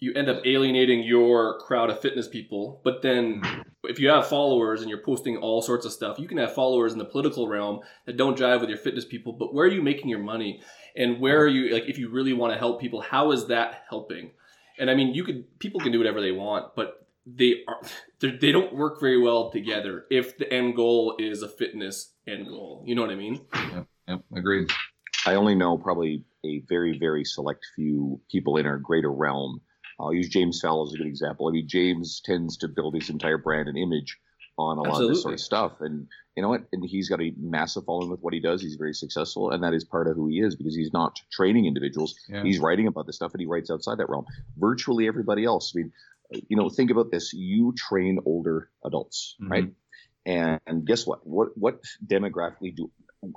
you end up alienating your crowd of fitness people. But then, if you have followers and you're posting all sorts of stuff, you can have followers in the political realm that don't jive with your fitness people. But where are you making your money? And where are you like if you really want to help people? How is that helping? And I mean, you could people can do whatever they want, but they are they're- don't work very well together if the end goal is a fitness end goal. You know what I mean? Yep, Yep, agreed. I only know probably a very, very select few people in our greater realm. I'll use James Fell as a good example. I mean, James tends to build his entire brand and image on a lot of this sort of stuff. And you know what? And he's got a massive following with what he does. He's very successful, and that is part of who he is because he's not training individuals. Yeah. He's writing about this stuff, and he writes outside that realm. Virtually everybody else. I mean, you know, think about this. You train older adults, Mhm. right? And, and guess what? What what demographically do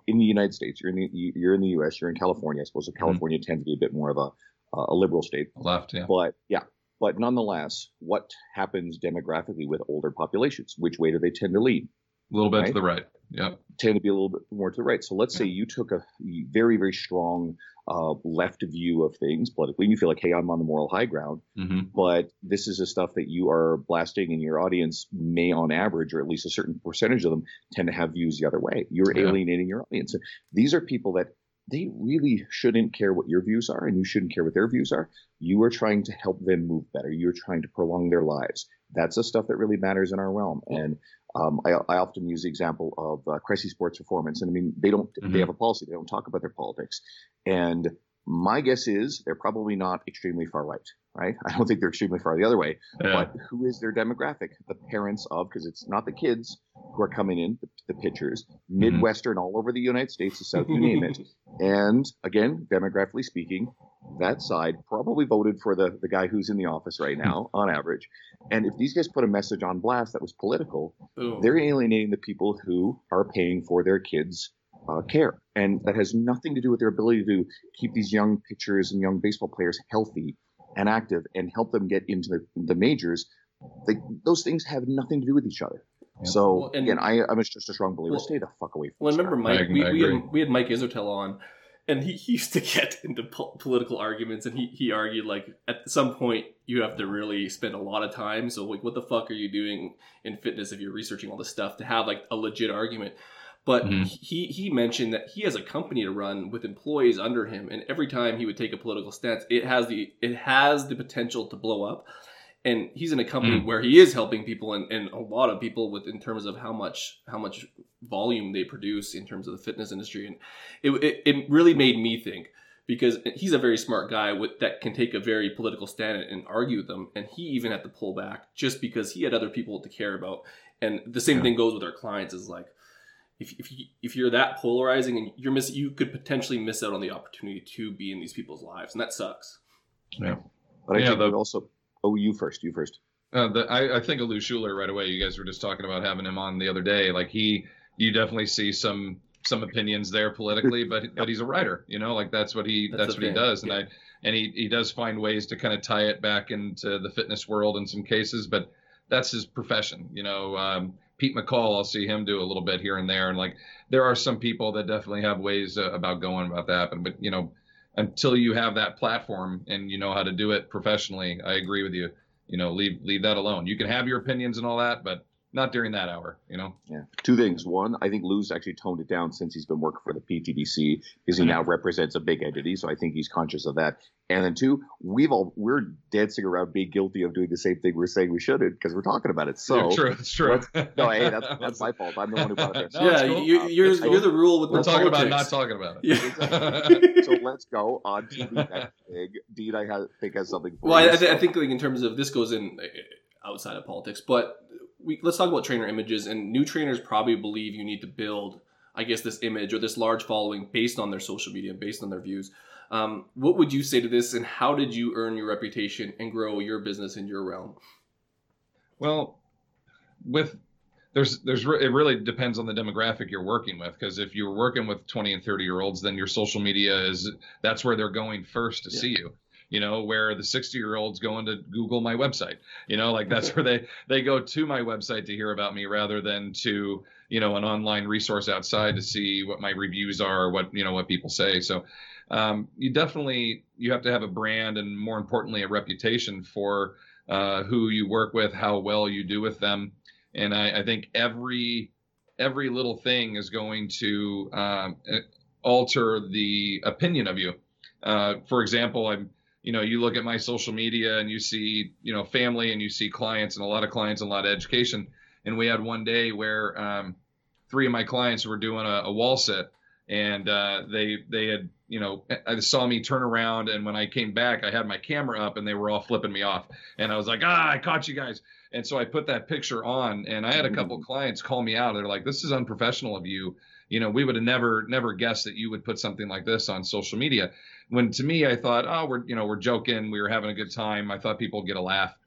in the United States, you're in the you're in the U.S., you're in California. I suppose so California tends to be a bit more of a a liberal state. Left, yeah. But yeah, but nonetheless, what happens demographically with older populations? Which way do they tend to lean? A little bit to the right. Yeah. Tend to be a little bit more to the right. So let's say you took a very, very strong uh, left view of things politically, and you feel like, hey, I'm on the moral high ground. hmm But this is the stuff that you are blasting, and your audience may, on average, or at least a certain percentage of them, tend to have views the other way. You're Yeah. alienating your audience. These are people that they really shouldn't care what your views are, and you shouldn't care what their views are. You are trying to help them move better. You're trying to prolong their lives. That's the stuff that really matters in our realm. And um, I, I often use the example of uh, Cressey Sports Performance, and I mean they don't Mhm. they have a policy. They don't talk about their politics, and my guess is they're probably not extremely far right. Right? I don't think they're extremely far the other way. Yeah. But who is their demographic? The parents of, because it's not the kids who are coming in, the, the pitchers, Mm-hmm. Midwestern, all over the United States, the South, you name it. And again, demographically speaking, that side probably voted for the, the guy who's in the office right now, on average. And if these guys put a message on blast that was political, Boom. they're alienating the people who are paying for their kids' uh, care. And that has nothing to do with their ability to keep these young pitchers and young baseball players healthy and active and help them get into the, the majors. Like those things have nothing to do with each other. Yeah. So Well, and- again, I, I'm just a strong believer. Well- Stay the fuck away from. Well, this remember. Mike? I- we, I we, had, we had Mike Israetel on, and he, he used to get into po- political arguments, and he, he argued like at some point you have to really spend a lot of time. So like, what the fuck are you doing in fitness if you're researching all this stuff to have like a legit argument? But Mhm. he he mentioned that he has a company to run with employees under him, and every time he would take a political stance, it has the it has the potential to blow up. And he's in a company Mm. where he is helping people and, and a lot of people with in terms of how much how much volume they produce in terms of the fitness industry. And it, it, it really made me think because he's a very smart guy with, that can take a very political stand and argue with them. And he even had to pull back just because he had other people to care about. And the same Yeah. thing goes with our clients is like, if, if, you, if you're that polarizing and you're miss, you could potentially miss out on the opportunity to be in these people's lives. And that sucks. Yeah, but I Yeah, think the- also. Oh, you first. You first. Uh, the, I, I think of Lou Schuler right away. You guys were just talking about having him on the other day. Like he, you definitely see some some opinions there politically, but but he's a writer. You know, like that's what he That's that's, the what he does, and yeah. I and he he does find ways to kind of tie it back into the fitness world in some cases, but that's his profession. You know, um, Pete McCall, I'll see him do a little bit here and there, and like there are some people that definitely have ways uh, about going about that, but but you know. Until you have that platform and you know how to do it professionally, I agree with you. You know leave leave that alone. You can have your opinions and all that but not during that hour you know Yeah. Two things. One, I think Lou's actually toned it down since he's been working for the PTDC because he now represents a big entity. So I think he's conscious of that. And then two, we've all we're dancing around being guilty of doing the same thing we're saying we shouldn't because we're talking about it. So Yeah, true it's true no, hey, that's that's my fault. I'm the one who brought it. No, up. yeah, cool. you, you're, Let's you're the rule with we're no talking about politics. not talking about it Yeah. so let's go on TV next big. Dean, I have, think has something. For Well, I, you, I, th- I think like in terms of this goes in uh, outside of politics, but we let's talk about trainer images. And new trainers probably believe you need to build, I guess, this image or this large following based on their social media, based on their views. Um, what would you say to this, and how did you earn your reputation and grow your business in your realm? well with there's there's it really depends on the demographic you're working with because if you're working with 20 and 30 year olds then your social media is that's where they're going first to Yeah. see you you know where the 60 year olds going to google my website you know like that's where they they go to my website to hear about me rather than to you know an online resource outside to see what my reviews are what you know what people say so um, you definitely you have to have a brand and more importantly a reputation for uh, who you work with how well you do with them and I, I think every every little thing is going to um, alter the opinion of you. Uh, for example, I'm you know you look at my social media and you see you know family and you see clients and a lot of clients and a lot of education. And we had one day where um, three of my clients were doing a, a wall sit and uh, they they had you know I saw me turn around and when I came back I had my camera up and they were all flipping me off and I was like ah I caught you guys and so I put that picture on, and I had a couple clients call me out. They're like, "This is unprofessional of you. You know, we would have never, never guessed that you would put something like this on social media." When to me, I thought, "Oh, we're, you know, we're joking. We were having a good time. I thought people would get a laugh."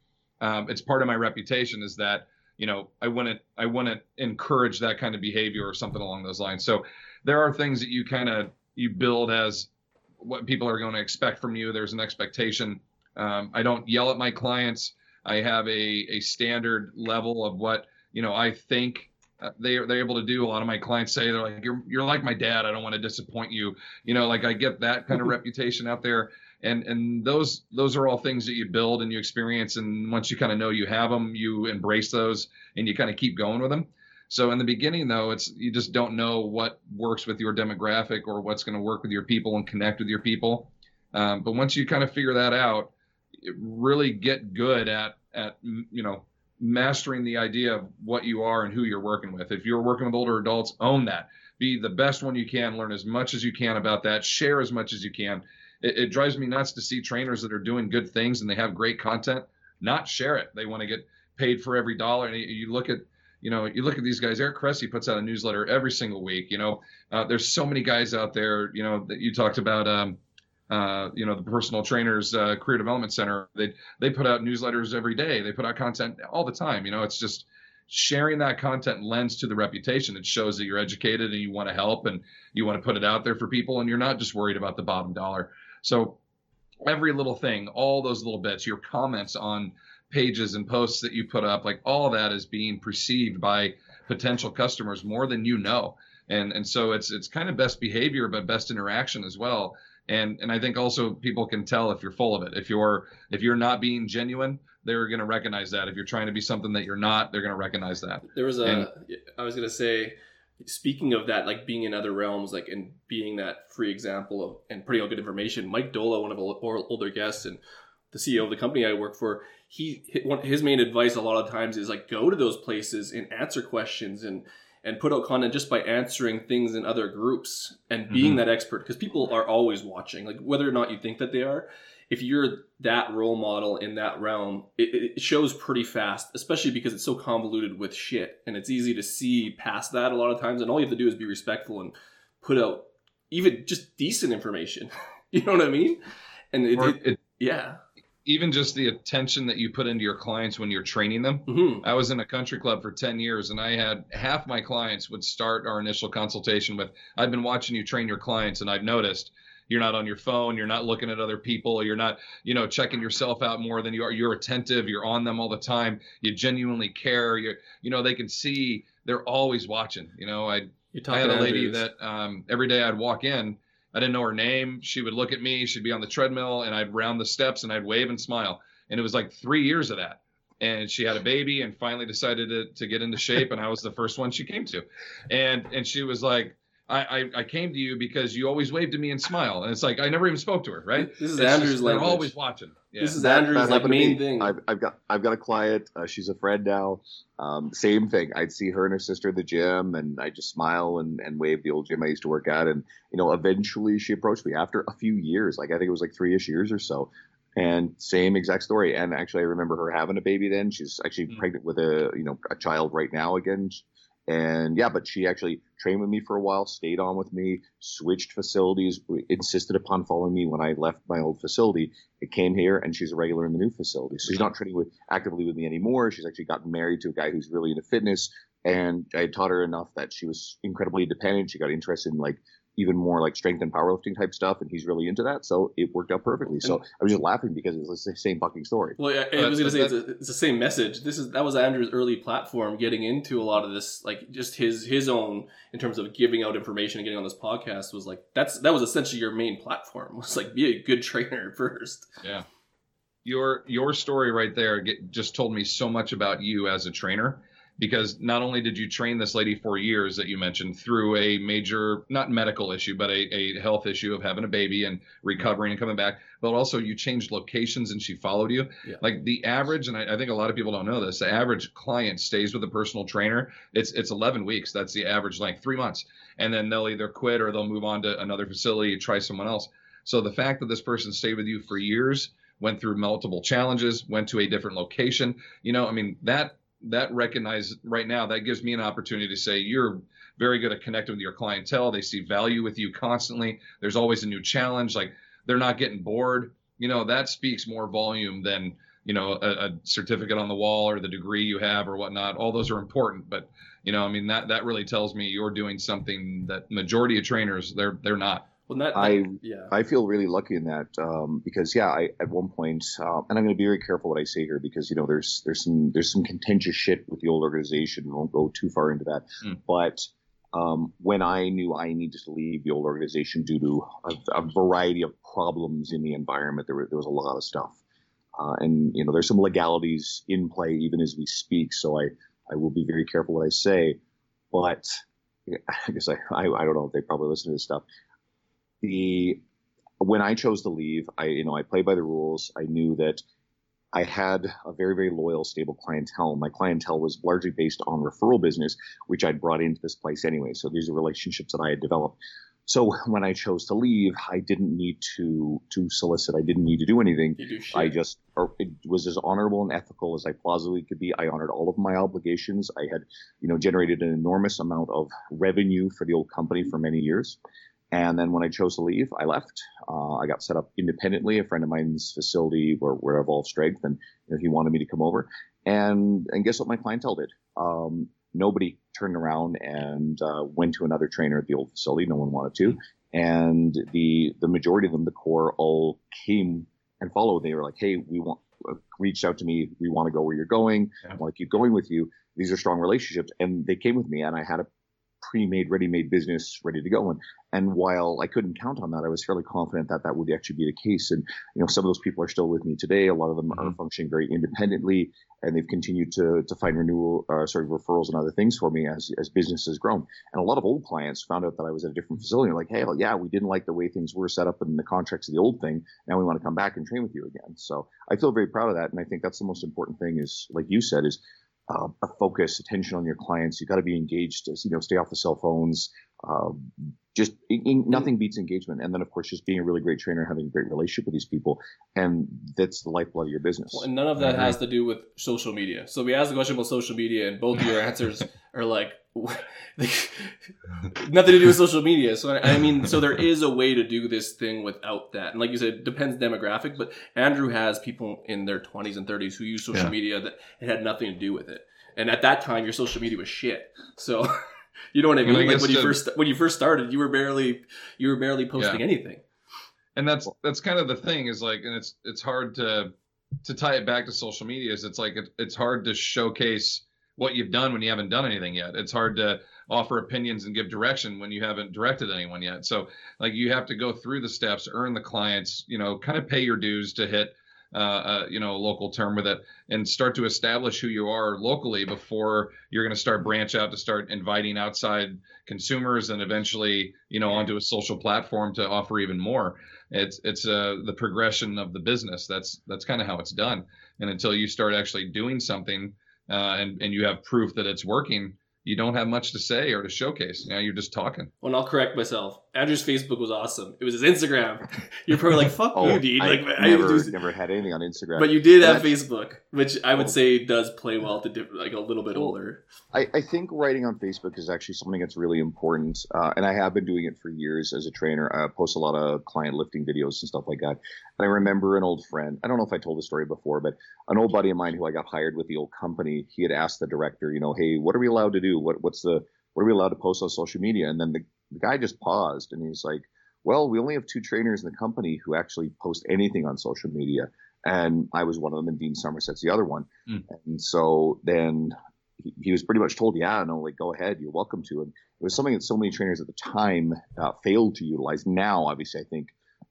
Um, it's part of my reputation is that you know I wouldn't, I wouldn't encourage that kind of behavior or something along those lines. So there are things that you kind of you build as what people are going to expect from you. There's an expectation. Um, I don't yell at my clients. I have a a standard level of what you know I think uh, they they're able to do. A lot of my clients say they're like you're you're like my dad. I don't want to disappoint you. You know, like I get that kind of reputation out there. And and those those are all things that you build and you experience. And once you kind of know you have them, you embrace those and you kind of keep going with them. So in the beginning, though, it's you just don't know what works with your demographic or what's going to work with your people and connect with your people. Um, but once you kind of figure that out, really get good at at you know mastering the idea of what you are and who you're working with. If you're working with older adults, own that. Be the best one you can. Learn as much as you can about that. Share as much as you can. It, it drives me nuts to see trainers that are doing good things and they have great content not share it. They want to get paid for every dollar. And you look at you know, you look at these guys. Eric Cressey puts out a newsletter every single week. You know, uh, there's so many guys out there. You know that you talked about. Um, uh, you know, the personal trainers uh, career development center. They they put out newsletters every day. They put out content all the time. You know, it's just sharing that content lends to the reputation. It shows that you're educated and you want to help and you want to put it out there for people and you're not just worried about the bottom dollar. So every little thing, all those little bits, your comments on pages and posts that you put up, like all that is being perceived by potential customers more than you know. And and so it's it's kind of best behavior, but best interaction as well. And and I think also people can tell if you're full of it. If you're if you're not being genuine, they're going to recognize that. If you're trying to be something that you're not, they're going to recognize that. There was a. And, I was going to say speaking of that, like being in other realms, like and being that free example of and putting out good information. Mike Doehla, one of our older guests and the CEO of the company I work for, he his main advice a lot of times is like go to those places and answer questions and and put out content just by answering things in other groups and being mm-hmm. that expert because people are always watching like whether or not you think that they are if you're that role model in that realm it, it shows pretty fast especially because it's so convoluted with shit and it's easy to see past that a lot of times and all you have to do is be respectful and put out even just decent information you know what i mean and it, it, it yeah even just the attention that you put into your clients when you're training them. Mm-hmm. I was in a country club for 10 years and I had half my clients would start our initial consultation with, I've been watching you train your clients and I've noticed you're not on your phone, you're not looking at other people, you're not, you know, checking yourself out more than you are. You're attentive, you're on them all the time, you genuinely care. You you know, they can see they're always watching. You know, I I had a lady that um, every day I'd walk in I didn't know her name. She would look at me. She'd be on the treadmill, and I'd round the steps and I'd wave and smile. And it was like three years of that. And she had a baby and finally decided to, to get into shape. And I was the first one she came to. And and she was like, I, I, I came to you because you always waved to me and smile. And it's like I never even spoke to her, right? This is it's Andrew's just, language. They're always watching. Yeah. This is that, Andrew's that like main thing. I've, I've, got I've got a client. Uh, she's a friend now. Um, same thing. I'd see her and her sister at the gym, and I just smile and, and wave the old gym I used to work at. And you know, eventually she approached me after a few years. Like I think it was like three ish years or so. And same exact story. And actually, I remember her having a baby then. She's actually mm-hmm. pregnant with a you know a child right now again. And yeah, but she actually trained with me for a while, stayed on with me, switched facilities, insisted upon following me when I left my old facility. It came here, and she's a regular in the new facility. So she's not training with actively with me anymore. She's actually gotten married to a guy who's really into fitness, and I taught her enough that she was incredibly independent. She got interested in like even more like strength and powerlifting type stuff, and he's really into that. So it worked out perfectly. So I was just laughing because it's the same fucking story. Well, I, I was going to say it's, a, it's, the same message. This is that was Andrew's early platform, getting into a lot of this, like just his his own in terms of giving out information and getting on this podcast was like that's that was essentially your main platform. Was like be a good trainer first. Yeah. Your your story right there get, just told me so much about you as a trainer because not only did you train this lady for years that you mentioned through a major not medical issue but a, a health issue of having a baby and recovering and coming back but also you changed locations and she followed you. Yeah. like the average and I, I, think a lot of people don't know this the average client stays with a personal trainer. It's it's 11 weeks. That's the average length three months. And then they'll either quit or they'll move on to another facility try someone else. So the fact that this person stayed with you for years went through multiple challenges went to a different location you know i mean that that recognize right now that gives me an opportunity to say you're very good at connecting with your clientele. They see value with you constantly. There's always a new challenge. Like they're not getting bored. You know that speaks more volume than you know a, a, certificate on the wall or the degree you have or whatnot. All those are important but you know i mean that that really tells me you're doing something that majority of trainers they're they're not well, I yeah. I feel really lucky in that um, because yeah, I at one point, uh, and I'm going to be very careful what I say here because you know there's there's some there's some contentious shit with the old organization. We won't go too far into that, Mm. but um, when I knew I needed to leave the old organization due to a, a variety of problems in the environment, there, were, there was a lot of stuff. Uh, and, you know, there's some legalities in play even as we speak. So I, I will be very careful what I say. But I guess I, I, I don't know if they probably listen to this stuff. The when I chose to leave, I you know I played by the rules. I knew that I had a very, very loyal, stable clientele. My clientele was largely based on referral business, which I'd brought into this place anyway. So these are relationships that I had developed. So when I chose to leave, I didn't need to to solicit. I didn't need to do anything. Do. I just was as honorable and ethical as I plausibly could be. I honored all of my obligations. I had, you know, generated an enormous amount of revenue for the old company for many years. And then when I chose to leave, I left. Uh, I got set up independently. A friend of mine's facility where, where I evolved strength, and you know, he wanted me to come over. And and guess what my clientele did? Um, nobody turned around and uh, went to another trainer at the old facility. No one wanted to. And the the majority of them, the core, all came and followed. They were like, "Hey, we want." uh, Reached out to me. We want to go where you're going. I want to keep going with you. These are strong relationships, and they came with me, and I had a pre-made, ready-made business ready to go. And and while I couldn't count on that, I was fairly confident that that would actually be the case. And you know, some of those people are still with me today. A lot of them are functioning very independently, and they've continued to to find renewal, uh, of referrals and other things for me as as business has grown. And a lot of old clients found out that I was at a different facility. like, hey, well, yeah, we didn't like the way things were set up in the contracts of the old thing. Now we want to come back and train with you again. So I feel very proud of that, and I think that's the most important thing. Is like you said, is uh, a focus, attention on your clients. You got to be engaged. As you know, stay off the cell phones. Uh, just in, in- nothing beats engagement, and then of course just being a really great trainer, having a great relationship with these people, and that's the lifeblood of your business. Well, and none of that has to do with social media. So we asked the question about social media, and both your answers are like nothing to do with social media. So I mean, so there is a way to do this thing without that. And like you said, it depends demographic. But Andrew has people in their twenties and thirties who use social Yeah. media that it had nothing to do with it. And at that time, your social media was shit. So you know what I mean? Like when you first when you first started, you were barely you were barely posting anything. and that's that's kind of the thing is like and it's it's hard to to tie it back to social media is it's like it, it's hard to showcase what you've done when you haven't done anything yet it's hard to offer opinions and give direction when you haven't directed anyone yet so like you have to go through the steps earn the clients you know kind of pay your dues to hit uh, uh, you know, a local term with it, and start to establish who you are locally before you're going to start branch out to start inviting outside consumers and eventually, you know, onto a social platform to offer even more. It's it's uh, the progression of the business. That's that's kind of how it's done. And until you start actually doing something uh, and and you have proof that it's working, you don't have much to say or to showcase. Now you're just talking. Well, and I'll correct myself. Andrew's Facebook was awesome. It was his Instagram. You're probably like, "Fuck Oh, you, dude!" I Like, I never, do- never had anything on Instagram. but you did And have Facebook, which I would Oh. say does play well to diff- like a little bit Well, older. I, I think writing on Facebook is actually something that's really important, uh, and I have been doing it for years as a trainer. I post a lot of client lifting videos and stuff like that. And I remember an old friend. I don't know if I told the story before, but an old buddy of mine who I got hired with the old company. He had asked the director, you know, hey, what are we allowed to do? What what's the what are we allowed to post on social media? And then the, the guy just paused and he's like, well, we only have two trainers in the company who actually post anything on social media. And I was one of them, and Dean Somerset's the other one. Hmm. And so then he, he was pretty much told, yeah, no, like go ahead, you're welcome to. And it was something that so many trainers at the time uh, failed to utilize. Now, obviously, I think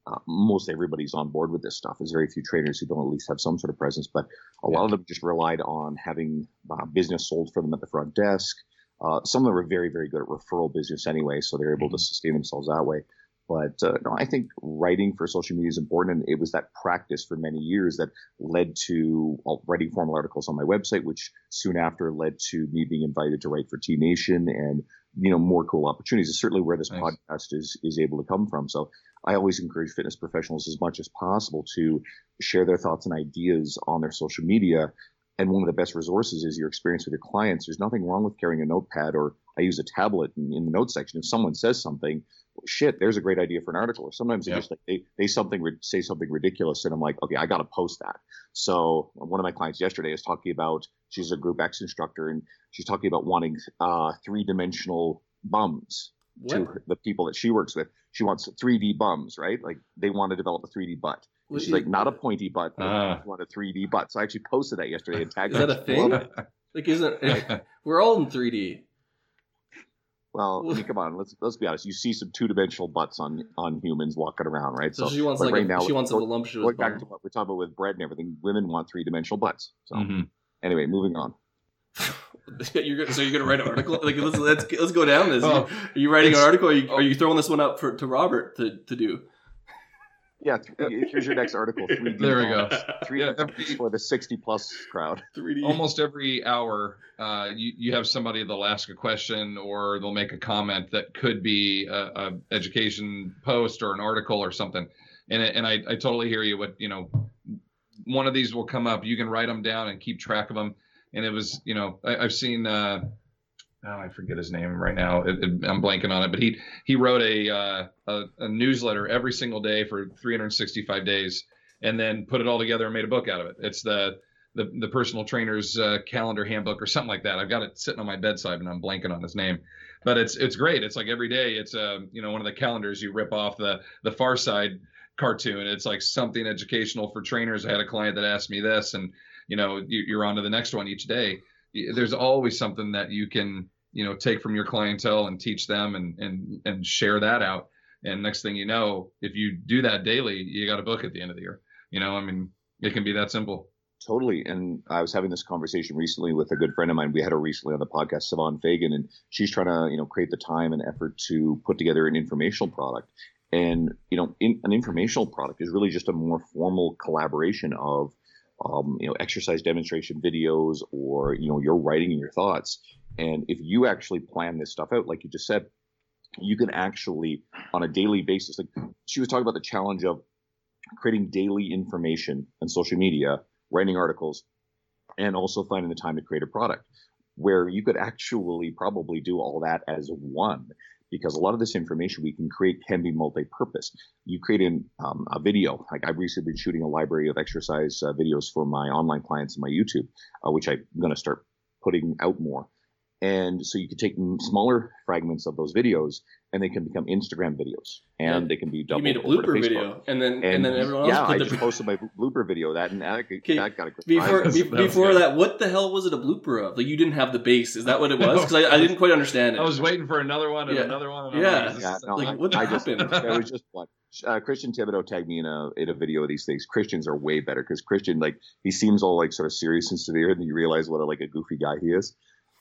uh, most everybody's on board with this stuff. There's very few traders who don't at least have some sort of presence, but a lot of them just relied on having uh, business sold for them at the front desk. Uh, some of them were very, very good at referral business anyway, so they're able to sustain themselves that way. But uh, no, I think writing for social media is important, and it was that practice for many years that led to well, writing formal articles on my website, which soon after led to me being invited to write for T Nation and you know more cool opportunities. It's certainly where this Nice. podcast is is able to come from. So I always encourage fitness professionals as much as possible to share their thoughts and ideas on their social media. And one of the best resources is your experience with your clients. There's nothing wrong with carrying a notepad or I use a tablet in, in the notes section. If someone says something, shit, there's a great idea for an article. Or sometimes they Yeah. just like they, they something say something ridiculous, and I'm like, okay, I got to post that. So one of my clients yesterday is talking about she's a Group X instructor, and she's talking about wanting uh, three dimensional bums What? to the people that she works with. She wants 3D bums, right? Like they want to develop a 3D butt. And she's is- like, not a pointy butt, but Ah. I want a 3D butt. So I actually posted that yesterday and tagged Is that a thing? Like, isn't we're all in 3D? Well, I mean, come on, let's let's be honest. You see some two dimensional butts on on humans walking around, right? So, she wants but like right a, now, she wants a we're- voluptuous Going back to what we're talking about with Bret and everything, women want three dimensional butts. So Mhm. anyway, moving on. you're gonna, so you're gonna write an article? Like let's let's let's go down this. Oh, are you writing an article? Or are you, are you throwing this one up for to Robert to, to do? Yeah, th- here's your next article. 3D There we go. bums. Three Yeah, bums for the 60 plus crowd. 3D. almost every hour uh, you, you have somebody that'll ask a question or they'll make a comment that could be a, a education post or an article or something and, and I, I totally hear you what you know one of these will come up you can write them down and keep track of them and it was you know I, i've seen uh oh, I forget his name right now. It, it, I'm blanking on it, but he he wrote a, uh, a a newsletter every single day for 365 days, and then put it all together and made a book out of it. It's the the, the personal trainer's uh, calendar handbook or something like that. I've got it sitting on my bedside and I'm blanking on his name, but it's it's great. It's like every day. It's uh, you know one of the calendars you rip off the the Far Side cartoon. It's like something educational for trainers. I had a client that asked me this, and you know you, you're on to the next one each day. There's always something that you can you know take from your clientele and teach them and and and share that out. And next thing you know, if you do that daily, you got a book at the end of the year. You know, I mean, it can be that simple. Totally. And I was having this conversation recently with a good friend of mine. We had her recently on the podcast, Sivan Fagan, and she's trying to, you know, create the time and effort to put together an informational product. And, you know, in, an informational product is really just a more formal collaboration of, um, you know, exercise demonstration videos or, you know, your writing and your thoughts. And if you actually plan this stuff out, like you just said, you can actually, on a daily basis, like she was talking about the challenge of creating daily information on social media writing articles, and also finding the time to create a product where you could actually probably do all that as one because a lot of this information we can create can be multi-purpose. You create um, a video, like I've recently been shooting a library of exercise uh, videos for my online clients in my YouTube, uh, which I'm going to start putting out more. And so you could take smaller fragments of those videos and they can become Instagram videos and Yeah. they can be you doubled made a blooper video, and then and, And, then everyone else yeah, I put just the posted my blooper video that and that, Okay, that got a good before be- That before good. that. What the hell was it a blooper of? Like you didn't have the base. Is that what it was? Because I, I didn't quite understand it. I was waiting for another one and Yeah. another one. And Yeah. like, Yeah, no, like, I, what I just, happened? it was just one. Uh, Christian Thibaudeau tagged me in a in a video of these things. Christians are way better because Christian, like, he seems all like sort of serious and severe, and you realize what a like a goofy guy he is.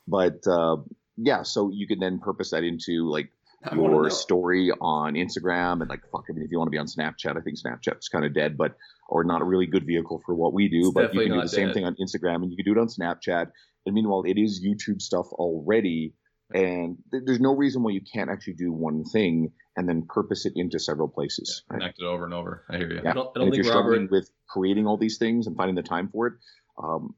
But uh, yeah, so you can then purpose that into like I your story on Instagram and like fuck. I mean, if you want to be on Snapchat, I think Snapchat's kind of dead, but or not a really good vehicle for what we do. It's but you can do the same thing on Instagram, and you can do it on Snapchat. And meanwhile, it is YouTube stuff already, and th- there's no reason why you can't actually do one thing and then purpose it into several places. yeah, right? connect it over and over. I hear you. Yeah. I don't, I don't if you're think struggling Robert. with creating all these things and finding the time for it, um,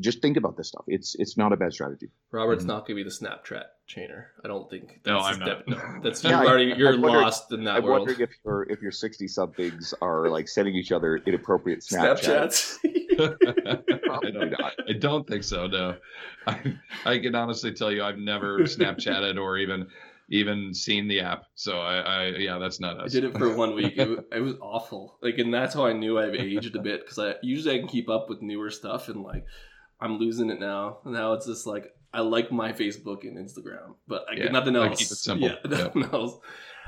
just think about this stuff. It's it's not a bad strategy. Robert's Mhm. not going to be the Snapchat chainer. I don't think. No, I'm not. dep- no, that's Yeah, you're already you're I'm lost in that I'm world. wondering if your if your sixty somethings are like sending each other inappropriate Snapchats. Snapchats. I, Probably don't, not. I don't think so. No, I, I can honestly tell you I've never Snapchatted or even even seen the app. So I, I yeah, that's not us. I did it for one week. It, it was awful. Like, and that's how I knew I've aged a bit because I usually I can keep up with newer stuff, and like I'm losing it now. Now it's just like I like my Facebook and Instagram, but I Yeah, get nothing I else. keep it simple. Yeah, nothing else.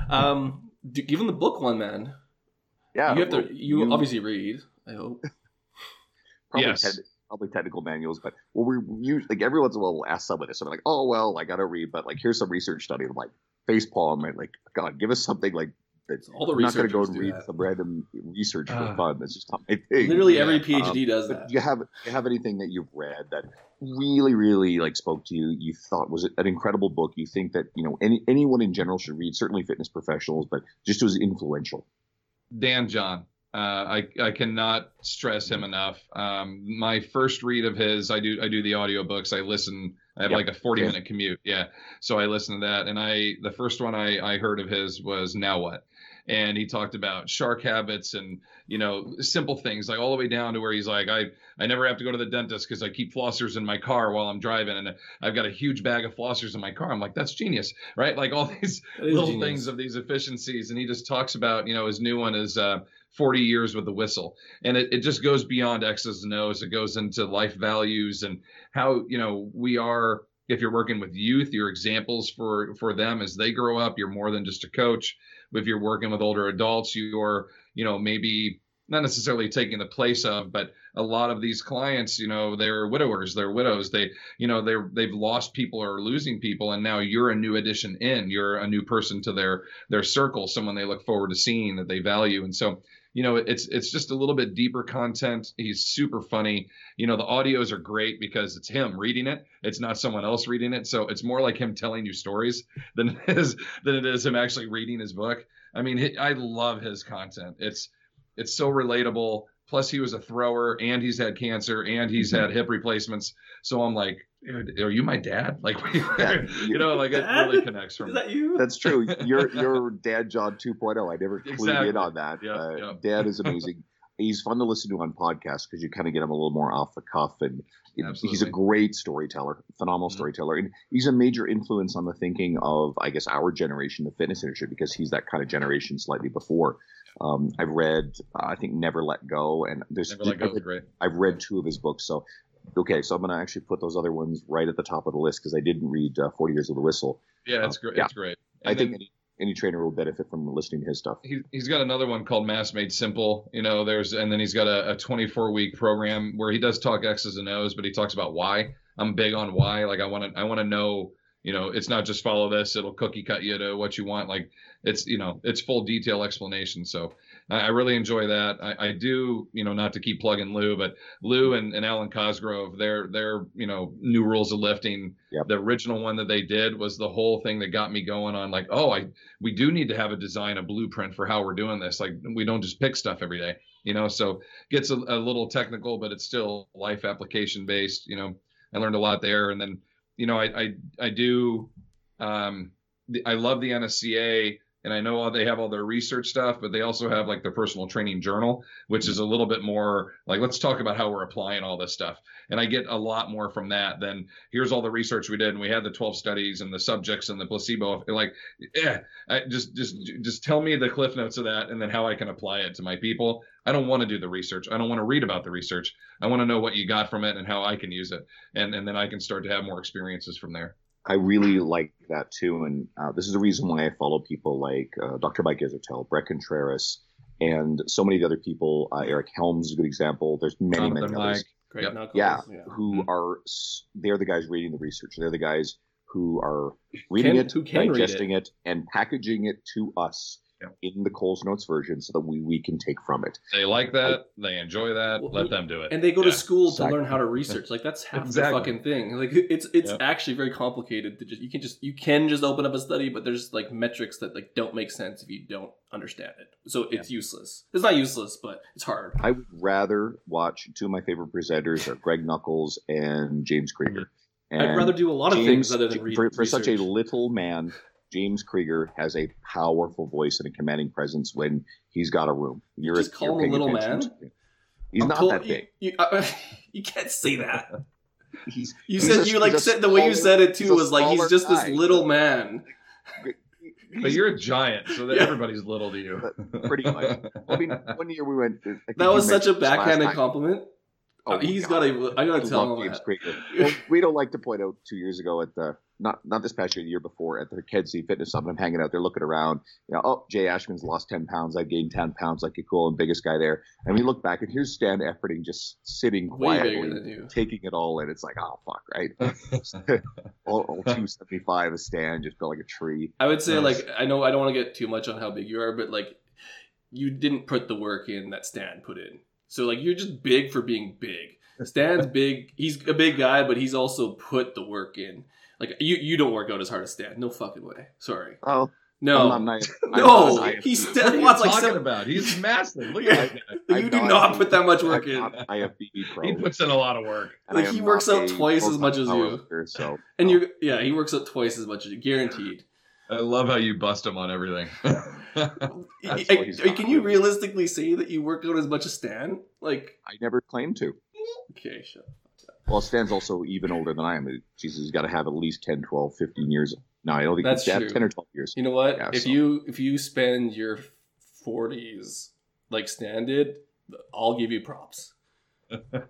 Um, do, given the book one, man, Yeah, you have well, to. You, obviously read. I hope. probably, Yes. techni- probably technical manuals, but well, we use like every once in a while we'll ask some of this. I'm like, oh well, I gotta read, but like here's some research study. I'm like facepalm and like God, give us something like that's All the I'm not gonna go and read that. some random research for Ah. fun. That's just not my thing. Literally Yeah, every PhD does that. do you have do you have anything that you've read that really, really like spoke to you? You thought was an incredible book. You think that you know any anyone in general should read. Certainly fitness professionals, but just was influential. Dan John. Uh, I I cannot stress him enough. Um, my first read of his, I do I do the audiobooks. I listen. I have Yep. like a 40 Yeah. minute commute. Yeah, so I listened to that, and I the first one I I heard of his was Now What, and he talked about shark habits and you know simple things like all the way down to where he's like I I never have to go to the dentist because I keep flossers in my car while I'm driving, and I've got a huge bag of flossers in my car. I'm like that's genius, right? Like all these little genius. things of these efficiencies and he just talks about you know his new one is uh, 40 years with the whistle and it, it just goes beyond x's and o's it goes into life values and how you know we are if you're working with youth your examples for for them as they grow up you're more than just a coach if you're working with older adults you're you know maybe not necessarily taking the place of but a lot of these clients you know they're widowers they're widows they you know they're they've lost people or losing people and now you're a new addition in you're a new person to their their circle someone they look forward to seeing that they value and so you know it's it's just a little bit deeper content. He's super funny. You know the audios are great because it's him reading it. It's not someone else reading it. So it's more like him telling you stories than it is than it is him actually reading his book. I mean i love his content. It's it's so relatable. Plus he was a thrower and he's had cancer and he's mm-hmm. had hip replacements. So i'm like "Dude, are you my dad like you know like it Dad? really connects from Is that you? That's true. You're you're Dad John 2.0. I never clued Exactly. in on that. Yeah, uh, yeah. Dad is amazing. He's fun to listen to on podcasts because you kind of get him a little more off the cuff, and it- he's a great storyteller, phenomenal Mhm. storyteller, and he's a major influence on the thinking of, I guess, our generation, the fitness industry, because he's that kind of generation slightly before. Um, I've read, uh, I think, Never Let Go, and there's never let go I've is read great I've read two of his books. So, okay, so I'm going to actually put those other ones right at the top of the list because I didn't read uh, 40 Years of the Whistle. yeah it's great Yeah. it's great I And think any, any trainer will benefit from listening to his stuff. he, he's got another one called Mass Made Simple. You know, there's and then he's got a, a 24 week program where he does talk X's and O's, but he talks about why. I'm big on why. Like I want to I want to know. You know, it's not just follow this. It'll cookie cut you to what you want. Like it's you know it's full detail explanation. So I, I really enjoy that. I, I do you know not to keep plugging Lou, but Lou and, and Alwyn Cosgrove, their their you know new rules of lifting. Yep. The original one that they did was the whole thing that got me going on. Like oh I we do need to have a design, a blueprint for how we're doing this. Like we don't just pick stuff every day, you know. So gets a, a little technical, but it's still life application based. You know, I learned a lot there, and then you know I I I do um I love the NSCA. And I know all they have all their research stuff, but they also have like their personal training journal, which is a little bit more like let's talk about how we're applying all this stuff. And I get a lot more from that than here's all the research we did, and we had the 12 studies and the subjects and the placebo. Like, yeah, I just just just tell me the cliff notes of that and then how I can apply it to my people. I don't want to do the research. I don't want to read about the research. I want to know what you got from it and how I can use it. And and then I can start to have more experiences from there. I really like that too, and uh, this is the reason why I follow people like uh, Dr. Mike Israetel, Bret Contreras, and so many of the other people. Uh, Eric Helms is a good example. There's many, Jonathan many others. Mike. Great Yep. Nuckols. Yeah, yeah. who are they're the guys reading the research. They're the guys who are reading Can- it, who can read digesting it. and packaging it to us Yep. in the Coles Notes version, so that we we can take from it. They like that. They enjoy that. Well, Let them do it. And they go to Yeah. school to learn how to research. Like that's half Exactly. the fucking thing. Like it's it's Yep. actually very complicated to just you can just you can just open up a study, but there's like metrics that like don't make sense if you don't understand it. So it's useless. It's not useless, but it's hard. I would rather watch two of my favorite presenters are Greg Nuckols and James Krieger. And I'd rather do a lot of James, things other than read for, for such a little man. James Krieger has a powerful voice and a commanding presence when he's got a room. You're just you're call him a little man? He's I'm not told- that big. You, you, uh, you can't say that. He's You he's said a- you like said the way you said it too was like he's smaller just this guy. little man. but you're a giant, so that Yeah. everybody's little to you. pretty much. I mean, one year we went. That was such a mentioned this last backhanded compliment. Oh, Uh, he's God. got a. I I gotta tell love him James that. Krieger. Well, we don't like to point out two years ago at the not not this past year, the year before at the Kedzie Fitness Summit. I'm hanging out there looking around. You know, oh, Jay Ashman's lost ten pounds. I gained ten pounds. Like you cool and biggest guy there. And we look back and here's Stan Efferding just sitting Way quietly, taking it all in. It's like, oh fuck, right? all, all 275 a Stan just built like a tree. I would say Nice. like I know I don't want to get too much on how big you are, but like you didn't put the work in that Stan put in. So like you're just big for being big. Stan's big. He's a big guy, but he's also put the work in. Like you, you don't work out as hard as Stan. No fucking way. Sorry. Oh, No, I'm not, I'm No, not he's still- What are you What's like talking some- about? He's massive. Look at that guy. you I'm do not put that much work in. not an IFBB pro. He puts in a lot of work. Like, he works out twice as much as you. powerlifter, So And you're yeah, he works out twice as much as you, guaranteed. I love how you bust him on everything. I- I- can you realistically say that you work out as much as Stan? Like, I never claimed to. okay, shut. Well, Stan's also even older than I am. Jesus, he's got to have at least 10, 12, 15 years. No, I don't think That's he's got true. 10 or 12 years. You know what? Yeah, if so- you if you spend your forties like Stan did, I'll give you props. Could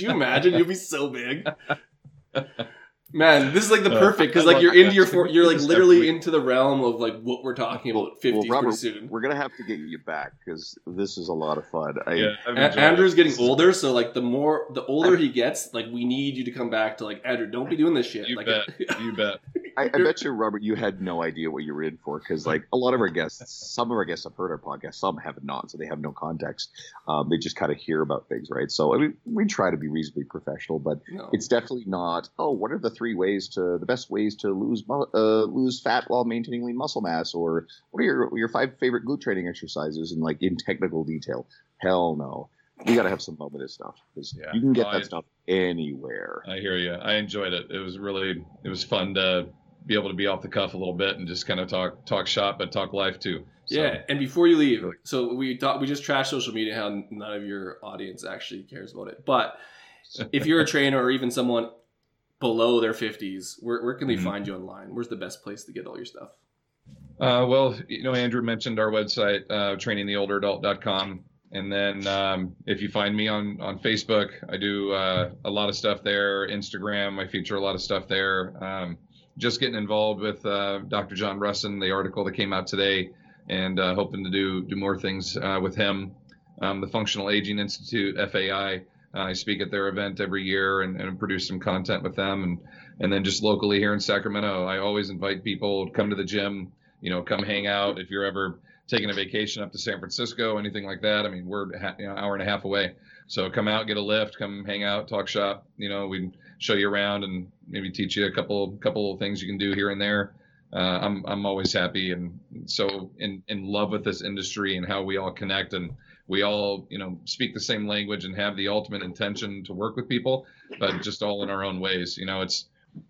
you imagine? You'd be so big. Man, this is like the Uh, perfect because like you're into your for, you're like literally definitely- into the realm of like what we're talking about fifties Robert, pretty soon. We're going to have to get you back because this is a lot of fun. I, yeah, A- Andrew's it. getting older, so like the more the older he gets, like we need you to come back to like Andrew. Don't be doing this shit. You like, bet. You bet. I, I bet you, Robert, you had no idea what you were in for because, like, a lot of our guests, some of our guests have heard our podcast, some have not, so they have no context. Um, they just kind of hear about things, right? So, I mean, we try to be reasonably professional, but no. it's definitely not. Oh, what are the three ways to the best ways to lose uh, lose fat while maintaining lean muscle mass, or what are your your five favorite glute training exercises, and like in technical detail? Hell no. We got to have some fun with this stuff because Yeah. you can get Oh, that I- stuff anywhere. I hear you. I enjoyed it. It was really it was fun to be able to be off the cuff a little bit and just kind of talk talk shop, but talk life too. So, Yeah, and before you leave, so we thought we just trashed social media. How none of your audience actually cares about it. But if you're a trainer or even someone below their fifties, where, where can they Mhm. find you online? Where's the best place to get all your stuff? Uh, well, you know, Andrew mentioned our website, uh, trainingtheolderadult.com. And then um, if you find me on, on Facebook, I do uh, a lot of stuff there. Instagram, I feature a lot of stuff there. Um, just getting involved with uh, Dr. John Rusin, the article that came out today, and uh, hoping to do do more things uh, with him. Um, the Functional Aging Institute, FAI, uh, I speak at their event every year and, and produce some content with them. And and then just locally here in Sacramento, I always invite people to come to the gym you know, come hang out. If you're ever taking a vacation up to San Francisco, anything like that, I mean, we're you know, hour and a half away. So come out, get a lift, come hang out, talk shop. You know, we show you around and maybe teach you a couple couple of things you can do here and there. Uh, I'm I'm always happy and so in in love with this industry and how we all connect and we all you know speak the same language and have the ultimate intention to work with people, but just all in our own ways. You know, it's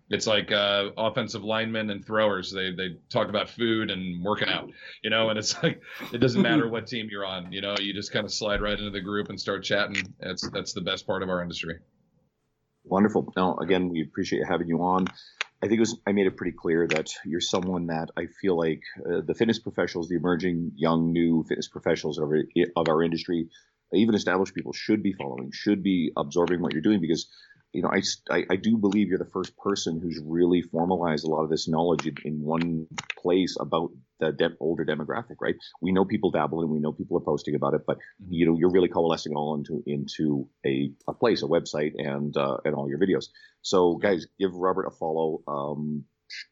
it's like uh, offensive linemen and throwers. They they talk about food and working out, you know, and it's like it doesn't matter what team you're on. You know, you just kind of slide right into the group and start chatting. That's that's the best part of our industry. Wonderful. Now, again, we appreciate having you on. I think it was I made it pretty clear that you're someone that I feel like uh, the fitness professionals, the emerging young new fitness professionals of our, of our industry, even established people should be following, should be absorbing what you're doing because you know I, I, I do believe you're the first person who's really formalized a lot of this knowledge in, in one place about the de- older demographic, right? We know people dabble and we know people are posting about it, but you know you're really coalescing all into into a, a place, a website, and uh, and all your videos. So guys, give Robert a follow. Um,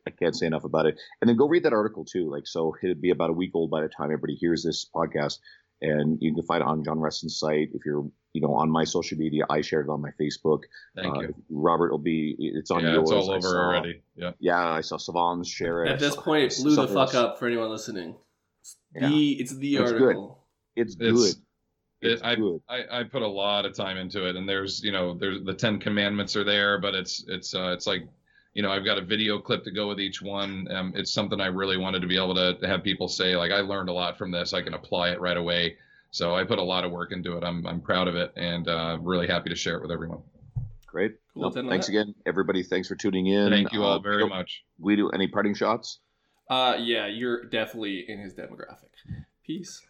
I can't say enough about it. And then go read that article too. Like so, it'd be about a week old by the time everybody hears this podcast. And you can find it on John Rusin's site. If you're, you know, on my social media, I shared it on my Facebook. Thank Uh, you. Robert will be. It's on Yeah, yours. it's all over saw- already. Yeah. Yeah, I saw Sivan's share it. At this point, it blew the fuck up for anyone listening. It's Yeah. the it's the It's good. article. It's It's- good. it- It's I- good. I, I put a lot of time into it, and there's you know there's the Ten Commandments are there, but it's it's uh, it's like you know I've got a video clip to go with each one. Um, it's something I really wanted to be able to have people say like I learned a lot from this. I can apply it right away. So I put a lot of work into it. I'm I'm proud of it, and uh, really happy to share it with everyone. Great. Cool, No, then on thanks again, everybody. Thanks for tuning in. Thank you all Uh, very Guido- much. do any parting shots? Uh, yeah, you're definitely in his demographic. Peace.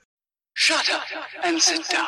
Shut up and sit down.